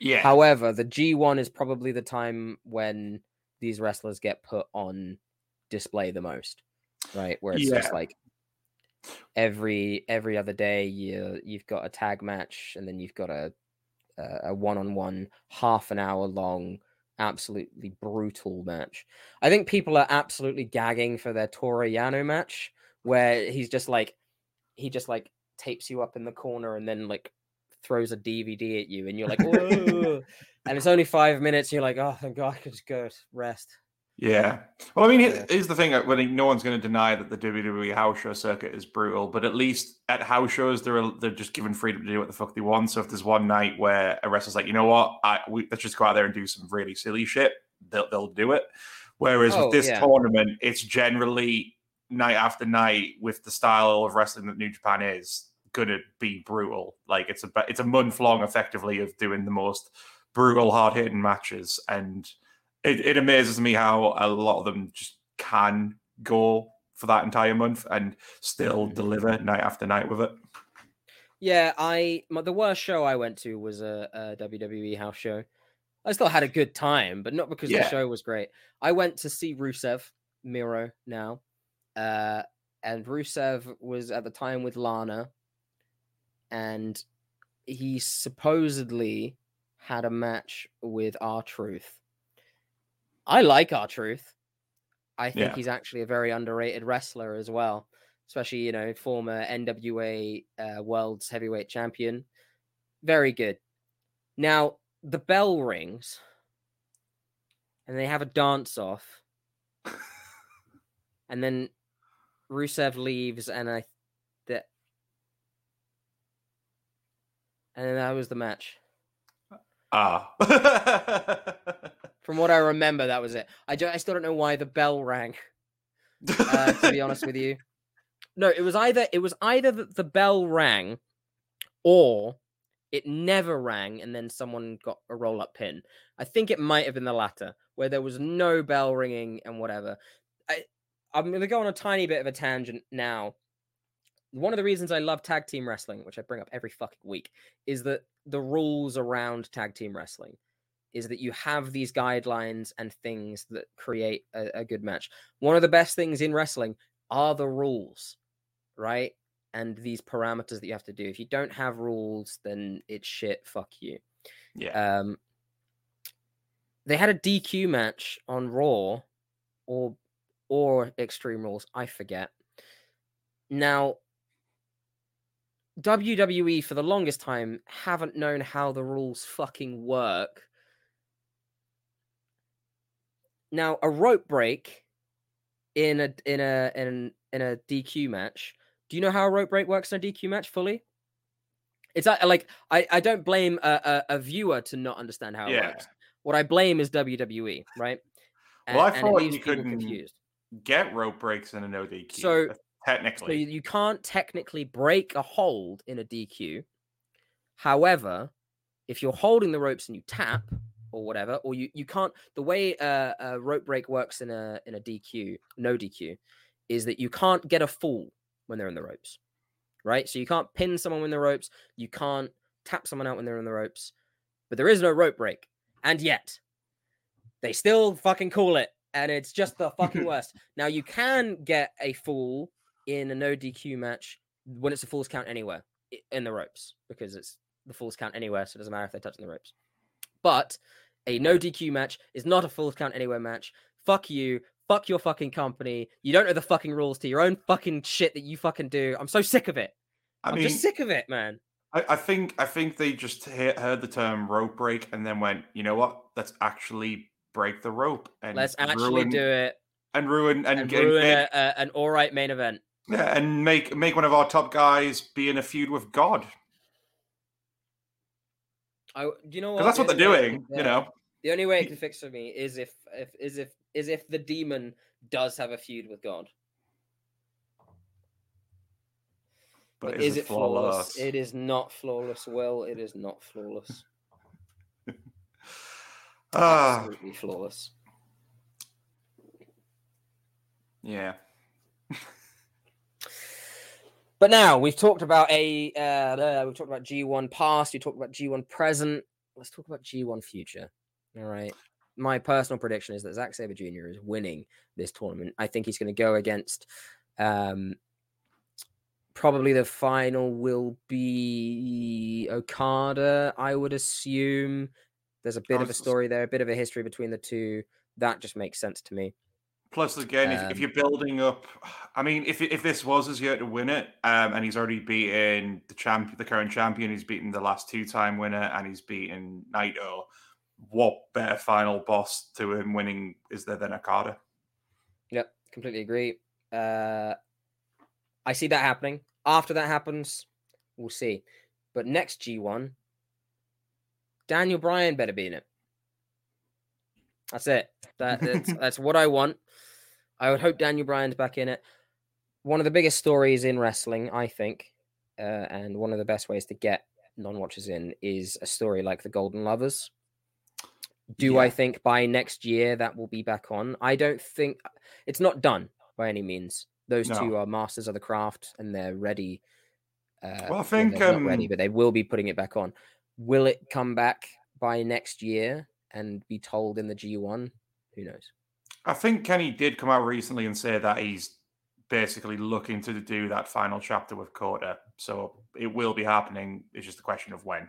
Yeah. However, the G1 is probably the time when these wrestlers get put on display the most, right? Where it's just like every every other day you you've got a tag match and then you've got a a one on one half an hour long absolutely brutal match. I think people are absolutely gagging for their Toru Yano match where he's just like he just like tapes you up in the corner and then like throws a DVD at you and you're like, Whoa. and it's only five minutes. You're like, oh, thank God, I could just go rest. Yeah. Well, I mean, Yeah. here's the thing: uh, when no one's going to deny that the WWE house show circuit is brutal, but at least at house shows, they're they're just given freedom to do what the fuck they want. So if there's one night where a wrestler's like, you know what, I we, let's just go out there and do some really silly shit, they'll they'll do it. Whereas Oh, with this yeah. tournament, it's generally night after night with the style of wrestling that New Japan is gonna be brutal. Like it's a it's a month long, effectively, of doing the most brutal, hard hitting matches and it, it amazes me how a lot of them just can go for that entire month and still Mhm. deliver night after night with it. Yeah, I my, the worst show I went to was a, a WWE house show. I still had a good time, but not because Yeah. the show was great. I went to see Rusev Miro now, uh, and Rusev was at the time with Lana, and he supposedly had a match with R Truth. I like R Truth. I think Yeah. he's actually a very underrated wrestler as well especially you know former NWA uh, World's Heavyweight Champion. Very good. Now the bell rings, and they have a dance off, and then Rusev leaves, and I that, and then that was the match. Ah. From what I remember, that was it. I, do, I still don't know why the bell rang. uh, to be honest with you. No, it was either it was either that the bell rang, or it never rang, and then someone got a roll up pin. I think it might have been the latter, where there was no bell ringing and whatever. I I'm going to go on a tiny bit of a tangent now. One of the reasons I love tag team wrestling, which I bring up every fucking week, is that the rules around tag team wrestling is that you have these guidelines and things that create a, a good match. One of the best things in wrestling are the rules, right? And these parameters that you have to do. If you don't have rules, then it's shit. Fuck you. yeah. Um, they had a DQ match on Raw, or or Extreme Rules. I forget. Now, WWE for the longest time haven't known how the rules fucking work. Now, a rope break in a in a in in a DQ match. Do you know how a rope break works in a DQ match fully? It's like I, I don't blame a, a, a viewer to not understand how it Yeah. works. What I blame is WWE, right? Well, I and thought leaves you couldn't confused. Get rope breaks in an ODQ. So- uh, So technically. you, you can't technically break a hold in a DQ. However, if you're holding the ropes and you tap or whatever, or you, you can't the way uh, a rope break works in a in a DQ, no DQ, is that you can't get a fall when they're in the ropes. Right? So you can't pin someone in the ropes, you can't tap someone out when they're in the ropes, but there is no rope break. And yet, they still fucking call it, and it's just the fucking worst. Now you can get a fall in a no DQ match when it's a falls count anywhere in the ropes because it's the falls count anywhere, so it doesn't matter if they're touching the ropes. But a no DQ match is not a full count anywhere match. Fuck you. Fuck your fucking company. You don't know the fucking rules to your own fucking shit that you fucking do. I'm so sick of it. I I'm mean, just sick of it, man. I, I think I think they just he- heard the term rope break and then went, you know what? Let's actually break the rope and Let's actually ruin, do it and ruin and, and ruin a, a, an all right main event. yeah, and make make one of our top guys be in a feud with God I, do you know what? that's what they're doing. yeah. You know, The only way it can fix for me is if, if is if is if the demon does have a feud with God. but, But is it flawless? It is not flawless. Will it is not flawless. Ah, Absolutely flawless. yeah. But now we've talked about a uh, we've talked about G1 past, we talked about G1 present. Let's talk about G1 future. All right. My personal prediction is that Zack Sabre Jr. is winning this tournament. I think he's going to go against um probably the final will be Okada, I would assume. There's a bit of a story there, a bit of a history between the two. That just makes sense to me. Plus, again, if, if Um, you're building up, I mean, if if this was his year to win it, um, and he's already beaten the champ, the current champion, he's beaten the last two-time winner, and he's beaten Naito. What better final boss to him winning is there than Okada? Yep, completely agree. Uh, I see that happening. After that happens, we'll see. But next G1, Daniel Bryan better be in it. That's it. That, that's, that's what I want. I would hope Daniel Bryan's back in it. One of the biggest stories in wrestling, I think, uh, and one of the best ways to get non-watchers in is a story like the Golden Lovers. Do I think by next year that will be back on? I don't think it's not done by any means. Those No. two are masters of the craft and they're ready. Uh, Well, I think, they're not ready, um, but they will be putting it back on. Will it come back by next year and be told in the G1? Who knows? I think Kenny did come out recently and say that he's basically looking to do that final chapter with Kota. So it will be happening. It's just a question of when.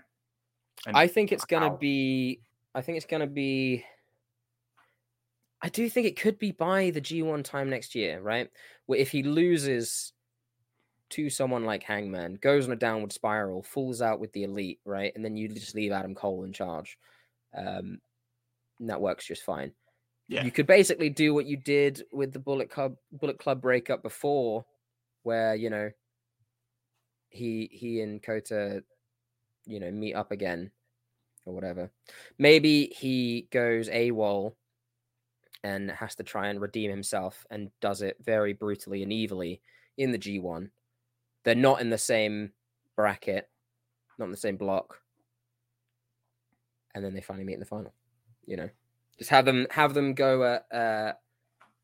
And I think it's gonna be. I think it's gonna be. I do think it could be by the G1 time next year, right? Where if he loses to someone like Hangman, goes on a downward spiral, falls out with the elite, right? And then you just leave Adam Cole in charge. Um, and that works just fine. Yeah. You could basically do what you did with the Bullet Club Bullet Club breakup before, where you know he he and Kota, you know, meet up again or whatever. Maybe he goes AWOL and has to try and redeem himself and does it very brutally and evilly in the G1. They're not in the same bracket, not in the same block. And then they finally meet in the final. You know, just have them have them go at, uh,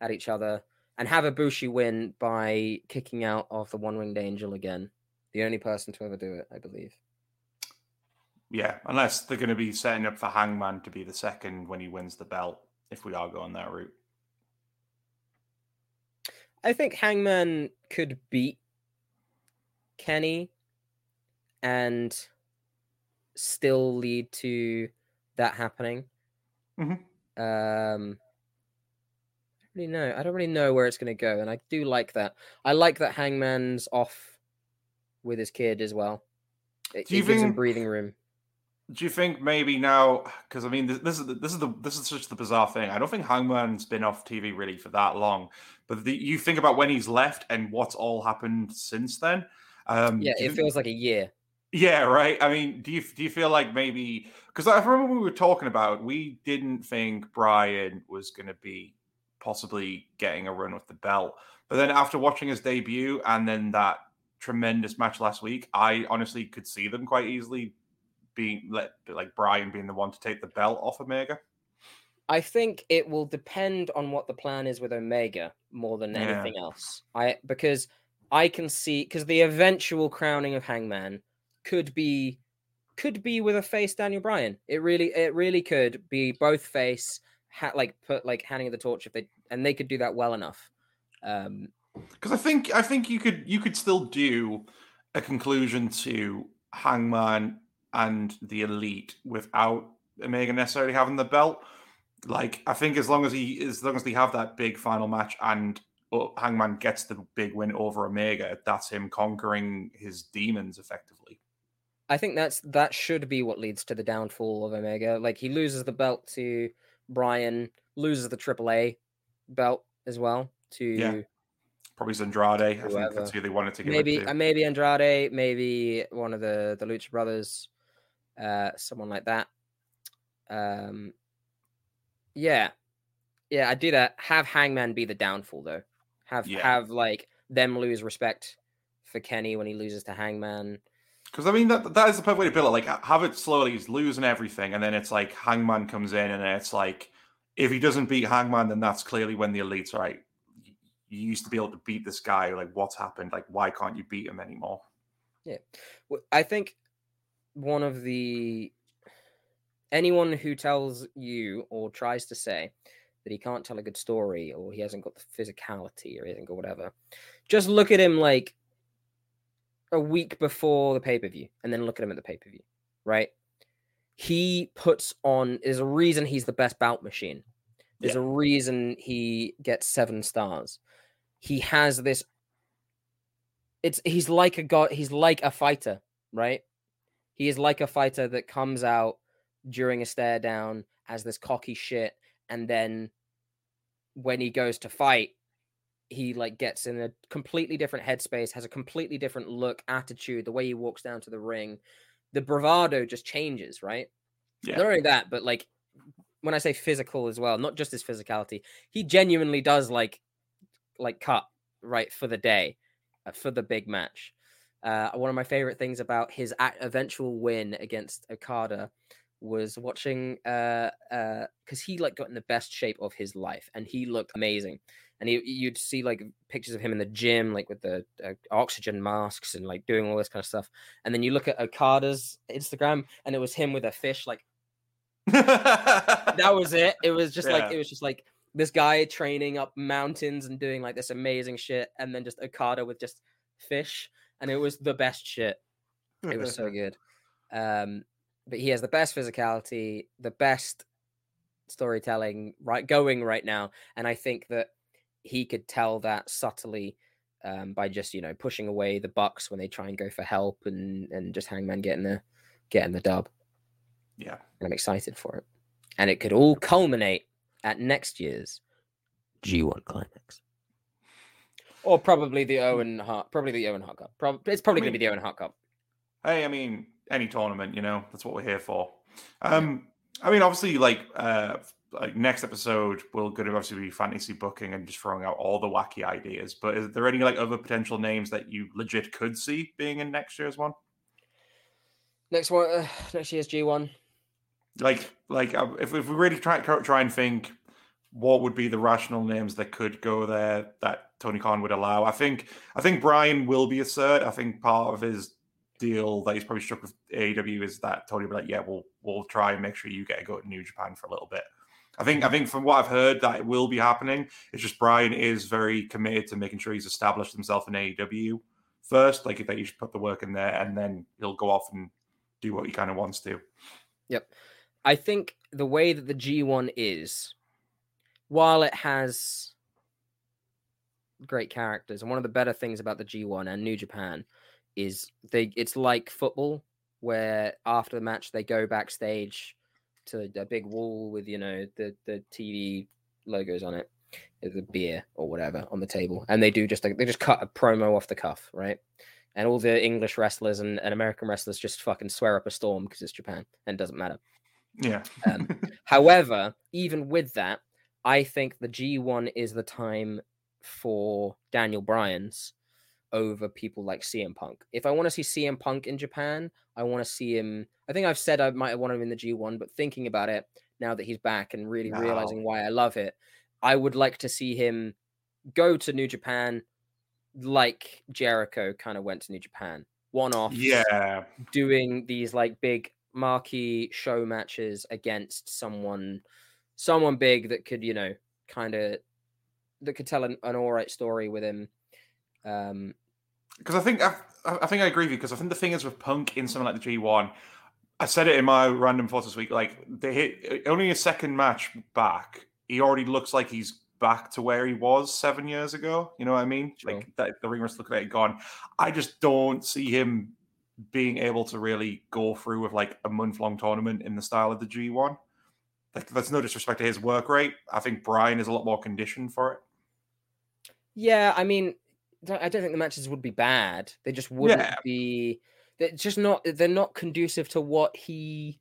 at each other and have a Ibushi win by kicking out of the One Winged Angel again. The only person to ever do it, I believe. Yeah, unless they're going to be setting up for Hangman to be the second when he wins the belt, if we are going that route. I think Hangman could beat Kenny and still lead to that happening. Mhm. Um, I don't really know. I don't really know where it's going to go, and I do like that. I like that Hangman's off with his kid as well. It, Do you it gives him breathing room. Do you think maybe now? Because I mean, this, this is the, this is the this is such the bizarre thing. I don't think Hangman's been off TV really for that long. But the, you think about when he's left and what's all happened since then. Um, Yeah, it feels like a year. Yeah, right. I mean, do you do you feel like maybe because I remember we were talking about we didn't think Bryan was going to be possibly getting a run with the belt, but then after watching his debut and then that tremendous match last week, I honestly could see them quite easily being let like Bryan being the one to take the belt off Omega. I think it will depend on what the plan is with Omega more than Yeah. anything else. I because I can see because the eventual crowning of Hangman could be could be with a face Daniel Bryan. It really it really could be both face ha- like put like handing the torch if they and they could do that well enough. Um Because I think I think you could you could still do a conclusion to Hangman and the Elite without Omega necessarily having the belt. Like I think as long as he as long as they have that big final match and uh, Hangman gets the big win over Omega, that's him conquering his demons effectively. I think that's that should be what leads to the downfall of Omega. Like he loses the belt to Bryan, loses the AAA belt as well to Yeah. Probably Andrade. I think that's who they wanted to give maybe to. uh, maybe Andrade, maybe one of the the Lucha Brothers, uh, someone like that. Um, yeah, yeah, I do that. Have Hangman be the downfall though. Have Yeah. have like them lose respect for Kenny when he loses to Hangman. Because I mean that that is the perfect way to build it. Like have it slowly, he's losing everything, and then it's like Hangman comes in, and it's like if he doesn't beat Hangman, then that's clearly when the elites are right. You used to be able to beat this guy. Like what's happened? Like why can't you beat him anymore? Well, I think one of the anyone who tells you or tries to say that he can't tell a good story or he hasn't got the physicality or anything or whatever, just look at him like a week before the pay per view and then look at him at the pay per view, right? He puts on, there's a reason he's the best bout machine. There's a reason he gets seven stars. He has this it's he's like a god he's like a fighter right he is like a fighter that comes out during a stare down as this cocky shit and then when he goes to fight he like gets in a completely different headspace has a completely different look attitude the way he walks down to the ring the bravado just changes right Yeah. not only that but like when i say physical as well not just his physicality he genuinely does like like cut right for the day uh, for the big match. Uh, one of my favorite things about his eventual win against Okada was watching uh uh because he like got in the best shape of his life and he looked amazing and he, you'd see like pictures of him in the gym like with the uh, oxygen masks and like doing all this kind of stuff and then you look at Okada's Instagram and it was him with a fish like that was it. It was just Yeah. like it was just like this guy training up mountains and doing like this amazing shit, and then just Okada with just fish, and it was the best shit. It was so good. Um, but he has the best physicality, the best storytelling right going right now, and I think that he could tell that subtly um, by just you know pushing away the Bucks when they try and go for help, and and just Hangman getting the getting the dub yeah. and I'm excited for it. And it could all culminate at next year's G1 climax. Or probably the Owen Hart, probably the Owen Hart Cup. Prob- it's probably going to be the Owen Hart Cup. Hey, I mean, any tournament, you know, that's what we're here for. Um, I mean, obviously, like, uh, like next episode, we're going to obviously be fantasy booking and just throwing out all the wacky ideas. But is there any like other potential names that you legit could see being in next year's one? Next one, uh, next year's G1. Like, like uh, if if we really try try and think, what would be the rational names that could go there that Tony Khan would allow? I think I think Bryan will be a cert. I think part of his deal that he's probably struck with AEW is that Tony will be like, yeah, we'll we'll try and make sure you get a go to New Japan for a little bit. I think I think from what I've heard that it will be happening. It's just Bryan is very committed to making sure he's established himself in AEW first, like that you should put the work in there, and then he'll go off and do what he kind of wants to. Yep. I think the way that the G1 is, while it has great characters, and one of the better things about the G1 and New Japan is they it's like football where after the match they go backstage to a big wall with you know the the TV logos on it, the beer or whatever on the table, and they do just like they just cut a promo off the cuff, right? And all the English wrestlers and, and American wrestlers just fucking swear up a storm because it's Japan and it doesn't matter. Yeah. Um, However, even with that, I think the G1 is the time for Daniel Bryan's over people like CM Punk. If I want to see CM Punk in Japan, I want to see him. I think I've said I might have wanted him in the G1, but thinking about it now that he's back and really No. realizing why I love it, I would like to see him go to New Japan like Jericho kind of went to New Japan. One off Yeah. doing these like big marquee show matches against someone someone big that could you know kind of that could tell an, an all right story with him um Because I think I, I think I agree with you. Because I think the thing is with Punk in something like the G1, I said it in my random thoughts this week. Like they hit only a second match back. He already looks like he's back to where he was seven years ago. You know what I mean? Sure. Like that, the ring rust look at it gone. I just don't see him being able to really go through with like a month long tournament in the style of the G1. Like that's no disrespect to his work rate. I think Bryan is a lot more conditioned for it. Yeah, I mean, I don't think the matches would be bad. They just wouldn't Yeah. be. They're just not. They're not conducive to what he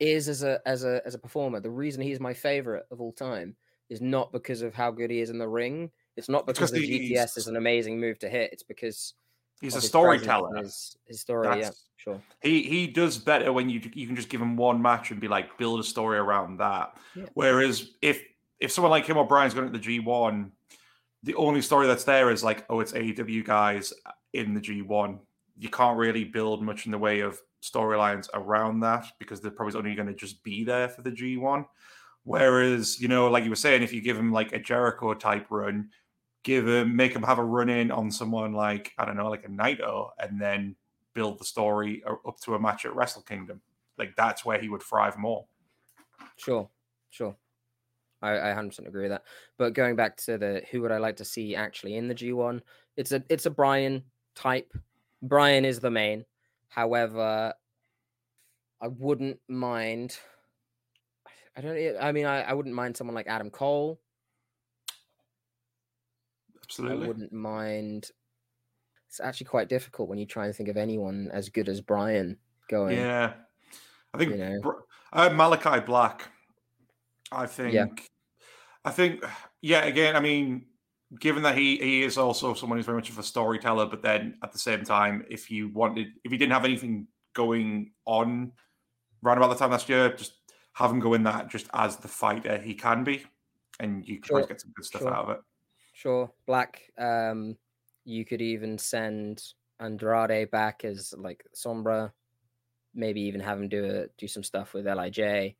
is as a as a as a performer. The reason he's my favorite of all time is not because of how good he is in the ring. It's not because 'cause the GTS is an amazing move to hit. It's because He's a storyteller. His, his story, yeah, sure. He he does better when you you can just give him one match and be like build a story around that. Yeah. Whereas if if someone like him or Bryan's going to the G one, the only story that's there is like oh it's AEW guys in the G one. You can't really build much in the way of storylines around that because they're probably only going to just be there for the G one. Whereas you know like you were saying, if you give him like a Jericho type run, give him make him have a run in on someone like I don't know like a Naito and then build the story up to a match at Wrestle Kingdom. Like that's where he would thrive more. Sure, sure. I, I 100% agree with that. But going back to the who would I like to see actually in the G1, it's a it's a Bryan type. Bryan is the main. However, I wouldn't mind. I don't. I mean, I, I wouldn't mind someone like Adam Cole. I Absolutely. wouldn't mind. It's actually quite difficult when you try and think of anyone as good as Bryan going. Yeah. I think you know. Uh, Malachi Black. I think. I think. Yeah. Again, I mean, given that he he is also someone who's very much of a storyteller, but then at the same time, if you wanted, if you didn't have anything going on right about the time last year, just have him go in that just as the fighter he can be, and you Sure, always get some good stuff sure. out of it. Sure, Black. Um, you could even send Andrade back as like Sombra. Maybe even have him do a do some stuff with Lij.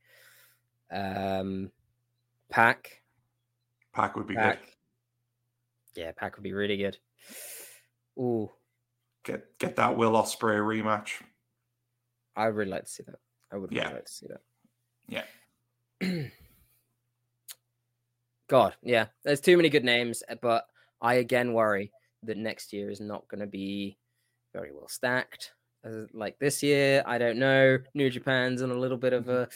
Um, PAC. PAC would be PAC. good. Yeah, PAC would be really good. Ooh, Get get that Will Ospreay rematch. I would really like to see that. I would really Yeah. like to see that. Yeah. God, yeah. There's too many good names, uh, but I again worry that next year is not going to be very well stacked. Like this year, I don't know. New Japan's in a little bit of a,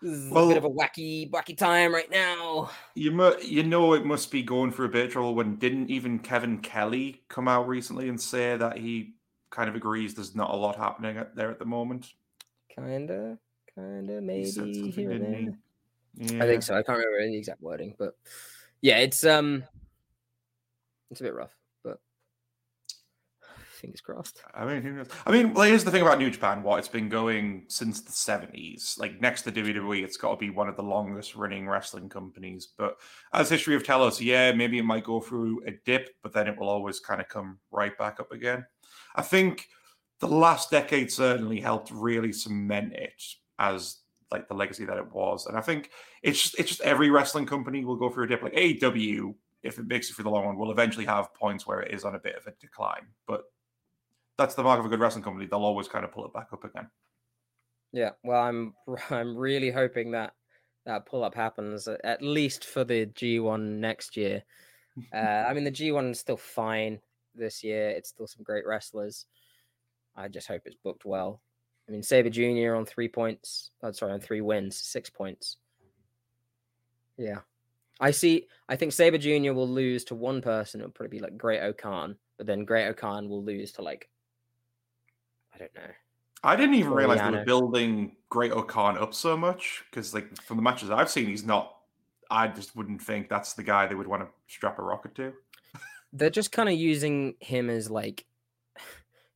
this is a bit of a wacky, wacky time right now. You mu- you know it must be going through a bit of trouble when didn't even Kevin Kelly come out recently and say that he kind of agrees there's not a lot happening there at the moment. Kinda, kinda, maybe here and there. Yeah. I think so. I can't remember the exact wording, but yeah, it's um, it's a bit rough, fingers crossed. I mean, who knows? I mean, well, here's the thing about New Japan. What it's been going since the '70s. Like next to WWE, it's got to be one of the longest running wrestling companies. But as history of tell us, yeah, maybe it might go through a dip, but then it will always kind of come right back up again. I think the last decade certainly helped really cement it as like the legacy that it was. And I think it's just it's just every wrestling company will go through a dip. Like AEW, if it makes it through the long run, will eventually have points where it is on a bit of a decline. But that's the mark of a good wrestling company. They'll always kind of pull it back up again. Yeah, well, I'm I'm really hoping that that pull up happens at least for the G1 next year. Uh, I mean, the G1 is still fine this year. It's still some great wrestlers. I just hope it's booked well. I mean, Sabre Junior on three points. Oh, sorry, on three wins, six points. Yeah, I see. I think Sabre Junior will lose to one person. It'll probably be like Great-O-Khan, but then Great-O-Khan will lose to like I don't know. I didn't even realize they were building Great-O-Khan up so much because, like, from the matches I've seen, he's not. I just wouldn't think that's the guy they would want to strap a rocket to. they're just kind of using him as like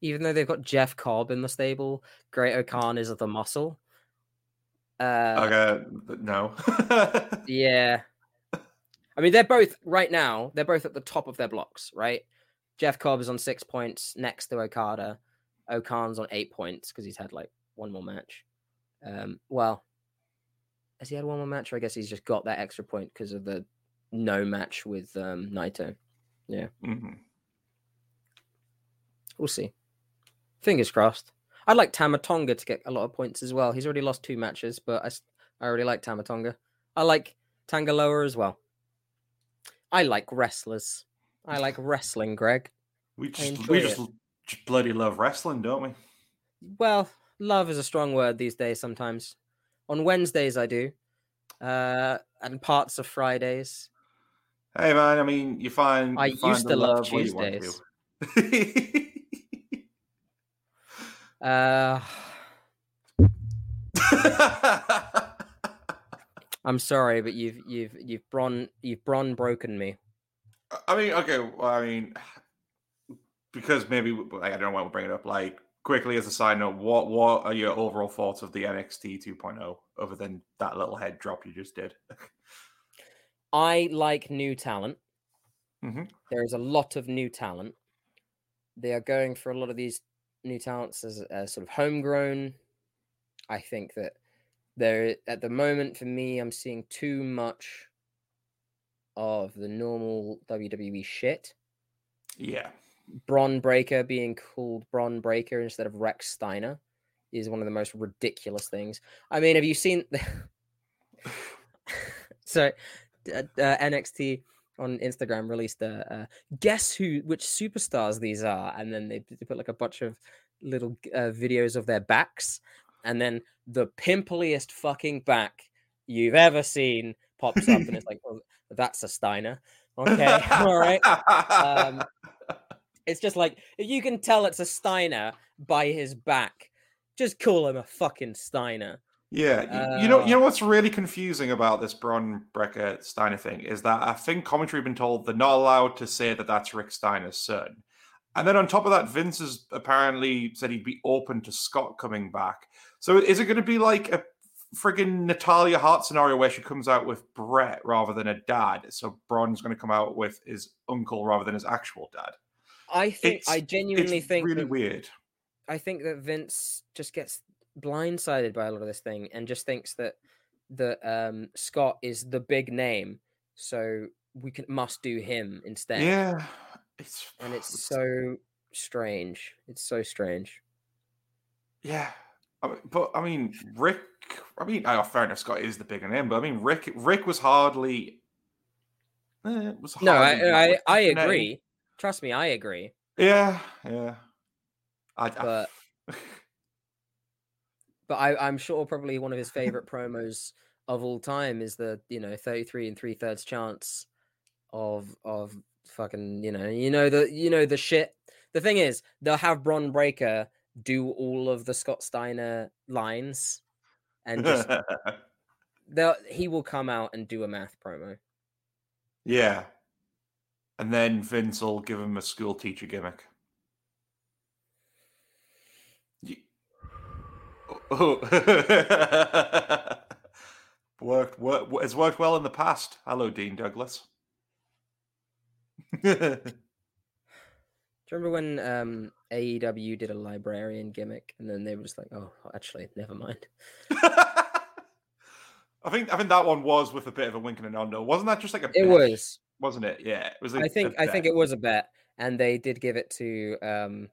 even though they've got Jeff Cobb in the stable, Great-O-Khan is of the muscle. Uh okay, no. yeah. I mean they're both right now, they're both at the top of their blocks, right? Jeff Cobb is on six points next to Okada. O-Khan's on eight points because he's had like one more match. Um well has he had one more match? Or I guess he's just got that extra point because of the no match with um Naito. Mhm. We'll see. Fingers crossed. I'd like Tama Tonga to get a lot of points as well. He's already lost two matches, but I, I already like Tama Tonga. I like Tangaloa as well. I like wrestlers. I like wrestling, Greg. We just we just, just bloody love wrestling, don't we? Well, love is a strong word these days sometimes. On Wednesdays, I do. Uh, and parts of Fridays. Hey man, I mean, you find I you find used to love love where you want Tuesdays. Uh. I'm sorry, but you've you've you've bron you've bron broken me. I mean, okay. Well, I mean, because maybe I don't know why we'll bring it up. Like quickly as a side note, what what are your overall thoughts of the NXT 2.0 other than that little head drop you just did? I like new talent. Mhm. There is a lot of new talent. They are going for a lot of these new talents as, as sort of homegrown. I think that there, at the moment, for me, I'm seeing too much of the normal WWE shit. yeah, Bron Breakker being called Bron Breakker instead of Rex Steiner is one of the most ridiculous things. I mean, have you seen? so, d- uh, NXT on Instagram released a uh, guess who which superstars these are, and then they, they put like a bunch of little uh, videos of their backs, and then the pimpliest fucking back you've ever seen pops up, and it's like, well, that's a Steiner. Okay, all right. Um, It's just like you can tell it's a Steiner by his back, just call him a fucking Steiner. Yeah, y- you know, you Uh, know what's really confusing about this Bron Breakker Steiner thing is that I think commentary have been told they're not allowed to say that that's Rick Steiner's son, and then on top of that, Vince has apparently said he'd be open to Scott coming back. So is it going to be like a friggin' Natalya Hart scenario where she comes out with Bret rather than a dad? So Bron's going to come out with his uncle rather than his actual dad. I think I genuinely it's think really that, weird. I think that Vince just gets blindsided by a lot of this thing and just thinks that that um Scott is the big name, so we can must do him instead. Yeah, it's and it's so strange. It's so strange. Yeah, I mean, but I mean, Rick. I mean, oh, fair enough. Scott is the bigger name, but I mean, Rick. Rick was hardly. Eh, was No, I hardly I, I the name. Trust me, I agree. Yeah, yeah. I, I- But- But I, I'm sure probably one of his favorite promos of all time is the you know 33 and three thirds chance of of fucking you know you know the you know the shit. The thing is they'll have Bron Breakker do all of the Scott Steiner lines, and just they'll he will come out and do a math promo. yeah, and then Vince will give him a school teacher gimmick. Oh, worked. Work, it's worked well in the past. Hello, Dean Douglas. Do you remember when um, AEW did a librarian gimmick and then they were just like, oh, actually, never mind. I think I think that one was with a bit of a wink and a nod. No, wasn't that just like a? It was. Wasn't it? Yeah, it was. a- I think I think it was a bet, and they did give it to um,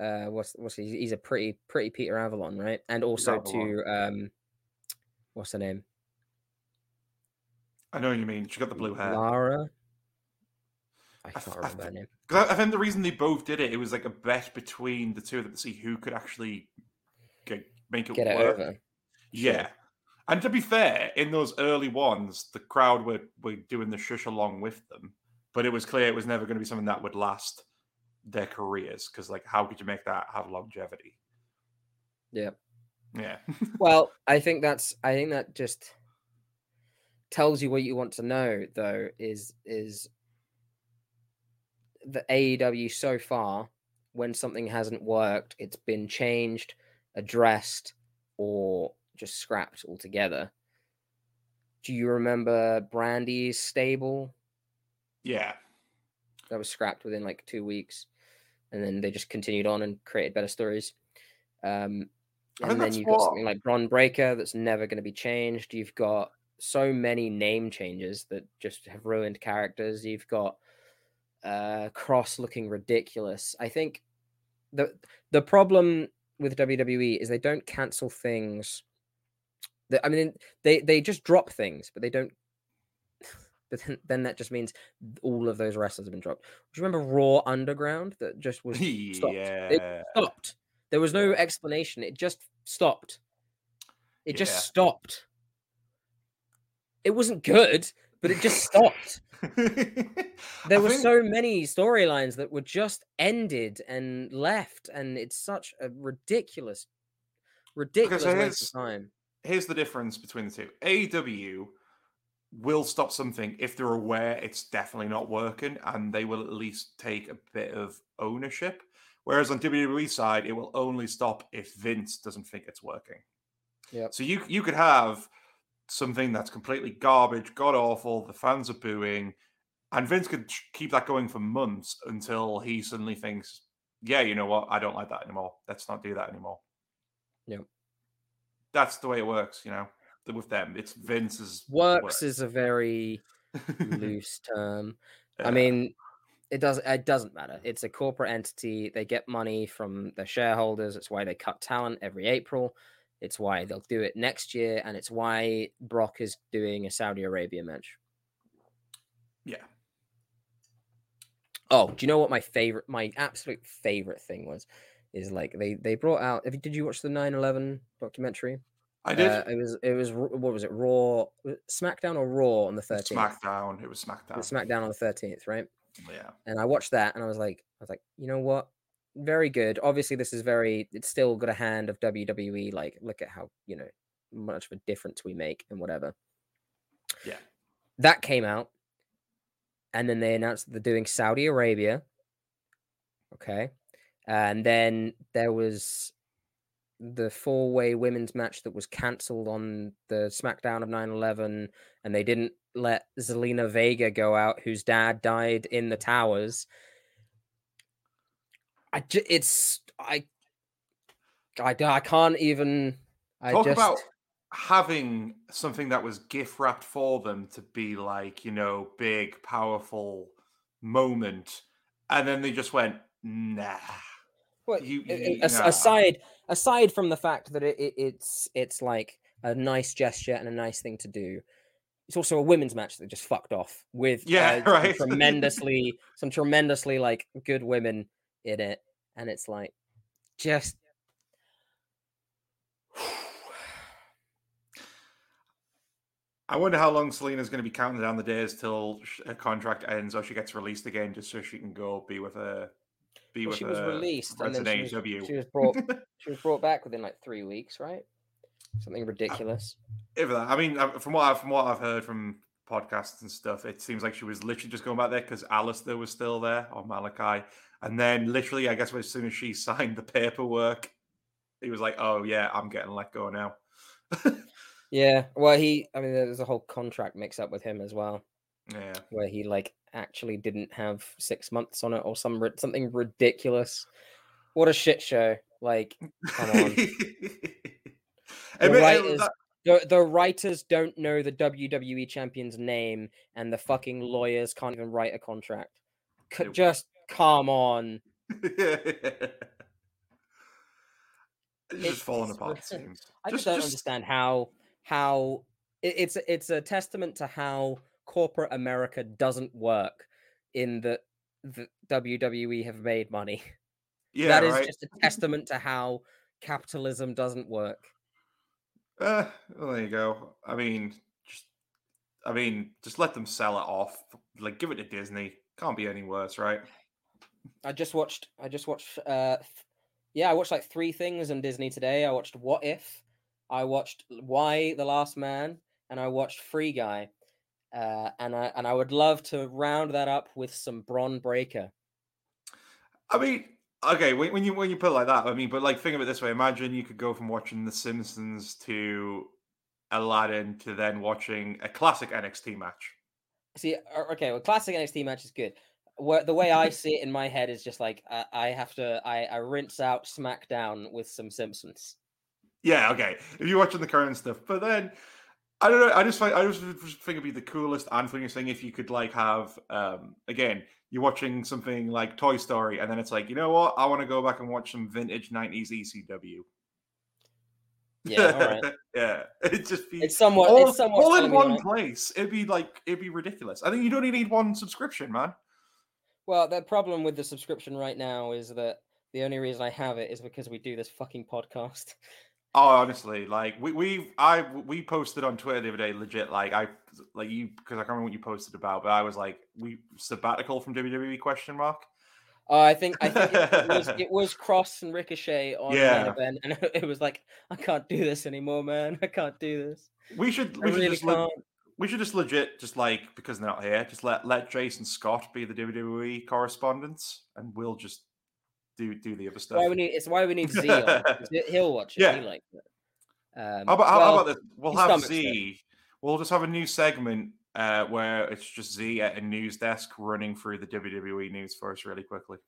uh, what's what's he? He's a pretty pretty Peter Avalon, right? And also to um, what's her name? I know what you mean. She got the blue hair. Lara. I can't I remember her th- name. Because I, I think the reason they both did it, it was like a bet between the two of them to see who could actually get, make it Get it work. over. Yeah. And to be fair, in those early ones, the crowd were, were doing the shush along with them. But it was clear it was never going to be something that would last their careers. Because, like, how could you make that have longevity? Yeah. Yeah. Well, I think that's I think that just tells you what you want to know though is is the AEW so far when something hasn't worked it's been changed addressed or just scrapped altogether do you remember Brandi's stable yeah. that was scrapped within like two weeks and then they just continued on and created better stories um and then you've got what- something like Bron Breakker that's never going to be changed. You've got so many name changes that just have ruined characters. You've got uh Kross looking ridiculous. I think the the problem with WWE is they don't cancel things. I mean, they they just drop things, but they don't. But then, then that just means all of those wrestlers have been dropped. Do you remember Raw Underground that just was stopped? yeah. It stopped. There was no explanation. It just stopped. It Yeah. just stopped. It wasn't good, but it just stopped. There were think- so many storylines that were just ended and left, and it's such a ridiculous, ridiculous waste of time. Here's the difference between the two. AEW will stop something if they're aware it's definitely not working, and they will at least take a bit of ownership. Whereas on WWE side, it will only stop if Vince doesn't think it's working. Yep. So you you could have something that's completely garbage, god awful, the fans are booing, and Vince could keep that going for months until he suddenly thinks, "Yeah, you know what? I don't like that anymore. Let's not do that anymore." Yep. That's the way it works, you know. With them, it's Vince's Works is a very loose term. I mean, it does it doesn't matter. It's a corporate entity. They get money from their shareholders. It's why they cut talent every April. It's why they'll do it next year, and it's why Brock is doing a Saudi Arabia match. yeah. Oh, do you know what my favorite, my absolute favorite thing was? Is like they they brought out. Have you, did you watch the 9/11 documentary? I did. Uh, it was it was what was it? Raw, SmackDown or Raw on the 13th? SmackDown. It was It SmackDown. was SmackDown on the 13th, right? Yeah. and I watched that and I was like, I was like, you know what? Very good. Obviously, this is very. It's still got a hand of WWE. Like, look at how you know much of a difference we make and whatever. Yeah. That came out, and then they announced that they're doing Saudi Arabia. Okay, and then there was the four-way women's match that was cancelled on the SmackDown of 9/11, and they didn't let Zelina Vega go out, whose dad died in the towers. I ju- it's I I, I can't even I Talk just about having something that was gift wrapped for them to be like, you know, big, powerful moment. And then they just went, nah. Well, you- you- as- aside aside from the fact that it, it, it's it's like a nice gesture and a nice thing to do it's also a women's match that just fucked off with Yeah, uh, some tremendously some tremendously like good women in it and it's like just I wonder how long Zelina's going to be counting down the days till her contract ends or she gets released again just so she can go be with a. Be well, with she was released and then she was, she was brought she was brought back within like three weeks right? Something ridiculous. If that, I mean, uh, from what I've, from what I've heard from podcasts and stuff, it seems like she was literally just going back there because Aleister was still there or Malakai, and then literally, I guess as soon as she signed the paperwork, he was like, "Oh yeah, I'm getting let go now." yeah well he i mean there's a whole contract mix up with him as well yeah, where he like actually didn't have six months on it or some something ridiculous. What a shit show! Like Come on. The writers, that- the, the writers don't know the WWE champion's name, and the fucking lawyers can't even write a contract. C- It- just come on. it's It's- just falling apart. It seems. I just, don't understand how how it, it's it's a testament to how corporate America doesn't work in that the WWE have made money. Yeah, that is right. just a testament to how capitalism doesn't work. Uh, well, there you go. I mean, just, I mean, just let them sell it off. Like, give it to Disney. Can't be any worse, right? I just watched. I just watched. Uh, th- yeah, I watched like three things on Disney today. I watched What If, I watched Y: The Last Man, and I watched Free Guy. Uh, and I and I would love to round that up with some Bron Breakker. I mean, okay, when, when you when you put it like that, I mean, but like think of it this way: imagine you could go from watching The Simpsons to Aladdin to then watching a classic NXT match. See, o- okay, well, classic NXT match is good. Where, the way I see it in my head is just like I, I have to I, I rinse out SmackDown with some Simpsons. Yeah, okay. If you're watching the current stuff, but then I don't know. I just find I just think it'd be the coolest and funniest thing if you could like have um again you're watching something like Toy Story, and then it's like, you know what? I want to go back and watch some vintage '90s ECW. Yeah, all right. yeah. It just be It's somewhat. all, it's somewhat all in one right? place. It'd be like it'd be ridiculous. I think you'd only need one subscription, man. Well, the problem with the subscription right now is that the only reason I have it is because we do this fucking podcast. Oh, honestly, like we we I we posted on Twitter the other day, legit. Like I like you because I can't remember what you posted about, but I was like, we sabbatical from WWE question mark. Uh, I think I think it, was it was Kross and Ricochet on main Yeah. event, and it was like I can't do this anymore, man. I can't do this. We should I we should really just le- we should just legit just like because they're not here, just let let Jason Scott be the WWE correspondents, and we'll just do do the other stuff. why we need. It's why we need Z on. 'cause he- He'll watch it. Yeah. He likes it. Um, How about, well, how about this? We'll have it. Z. We'll just have a new segment uh, where it's just Z at a news desk running through the WWE news for us really quickly.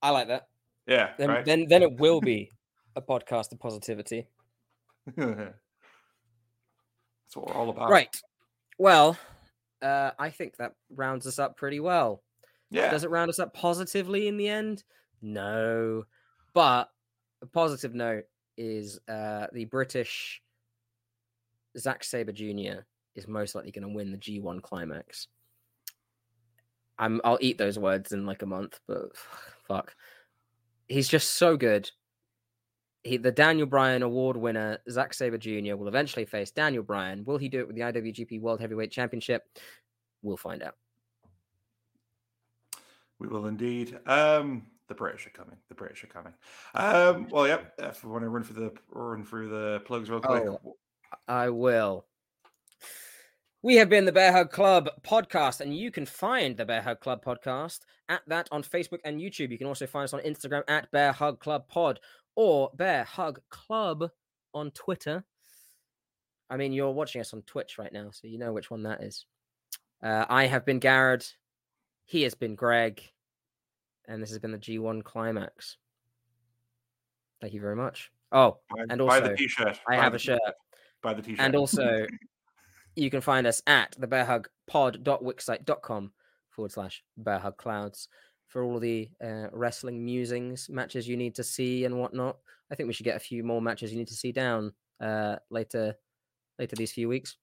I like that. Yeah, Then, right. then, then it will be a podcast of positivity. That's what we're all about. Right. Well, uh, I think that rounds us up pretty well. Yeah. Does it round us up positively in the end? No. But a positive note is uh, the British Zack Sabre Jr. is most likely going to win the G1 climax. I'm I'll eat those words in like a month, but fuck. He's just so good. He, the Daniel Bryan award winner, Zack Sabre Jr., will eventually face Daniel Bryan. Will he do it with the IWGP World Heavyweight Championship? We'll find out. We will indeed. Um, the British are coming. The British are coming. Um, well, yep. If we want to run through the run through the plugs real quick. Oh. I will. We have been the Bear Hug Club podcast, and you can find the Bear Hug Club podcast at that on Facebook and YouTube. You can also find us on Instagram at Bear Hug Club Pod or Bear Hug Club on Twitter. I mean, you're watching us on Twitch right now, so you know which one that is. Uh, I have been Garrod. He has been Greg. And this has been the G1 Climax. Thank you very much. Oh, Buy, and buy the also, t-shirt. I Buy have a shirt. Buy the t-shirt. And also, you can find us at the bearhugpod.wixsite.com forward slash bearhugclouds for all the uh, wrestling musings, matches you need to see and whatnot. I think we should get a few more matches you need to see down uh, later later these few weeks.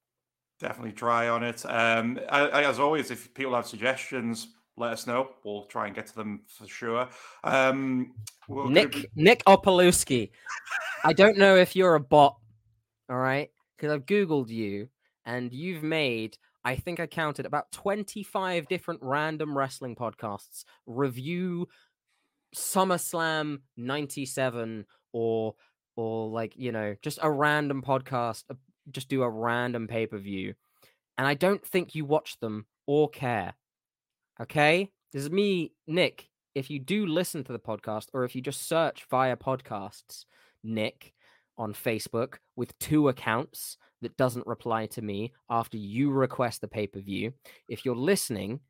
definitely try on it. Um, I, I- as always, if people have suggestions, let us know. We'll try and get to them for sure. Um, Nick be- Nick Opolowski. I don't know if you're a bot, all right? Because I've Googled you and you've made, I think I counted about 25 different random wrestling podcasts review SummerSlam 97 or or like, you know, just a random podcast, uh, just do a random pay-per-view. And I don't think you watch them or care. Okay? This is me, Nick. If you do listen to the podcast, or if you just search via podcasts, Nick on Facebook with two accounts that doesn't reply to me after you request the pay per view, if you're listening,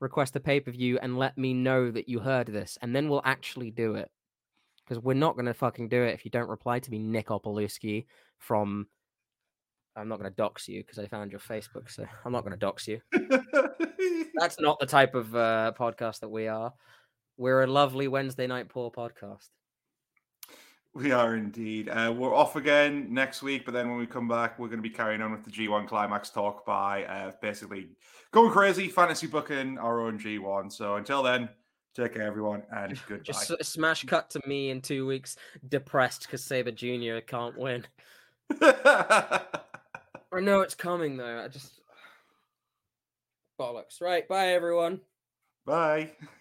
request the pay per view and let me know that you heard this, and then we'll actually do it. Because we're not going to fucking do it if you don't reply to me, Nick Opolowski from. I'm not going to dox you because I found your Facebook, so I'm not going to dox you. That's not the type of uh, podcast that we are. We're a lovely Wednesday night poor podcast. We are indeed. Uh, we're off again next week, but then when we come back, we're going to be carrying on with the G1 Climax talk by uh, basically going crazy, fantasy booking our own G1. So until then, take care, everyone, and goodbye. Just smash cut to me in two weeks, depressed because Sabre Jr. can't win. I know it's coming though. I just bollocks. Right, bye everyone. Bye.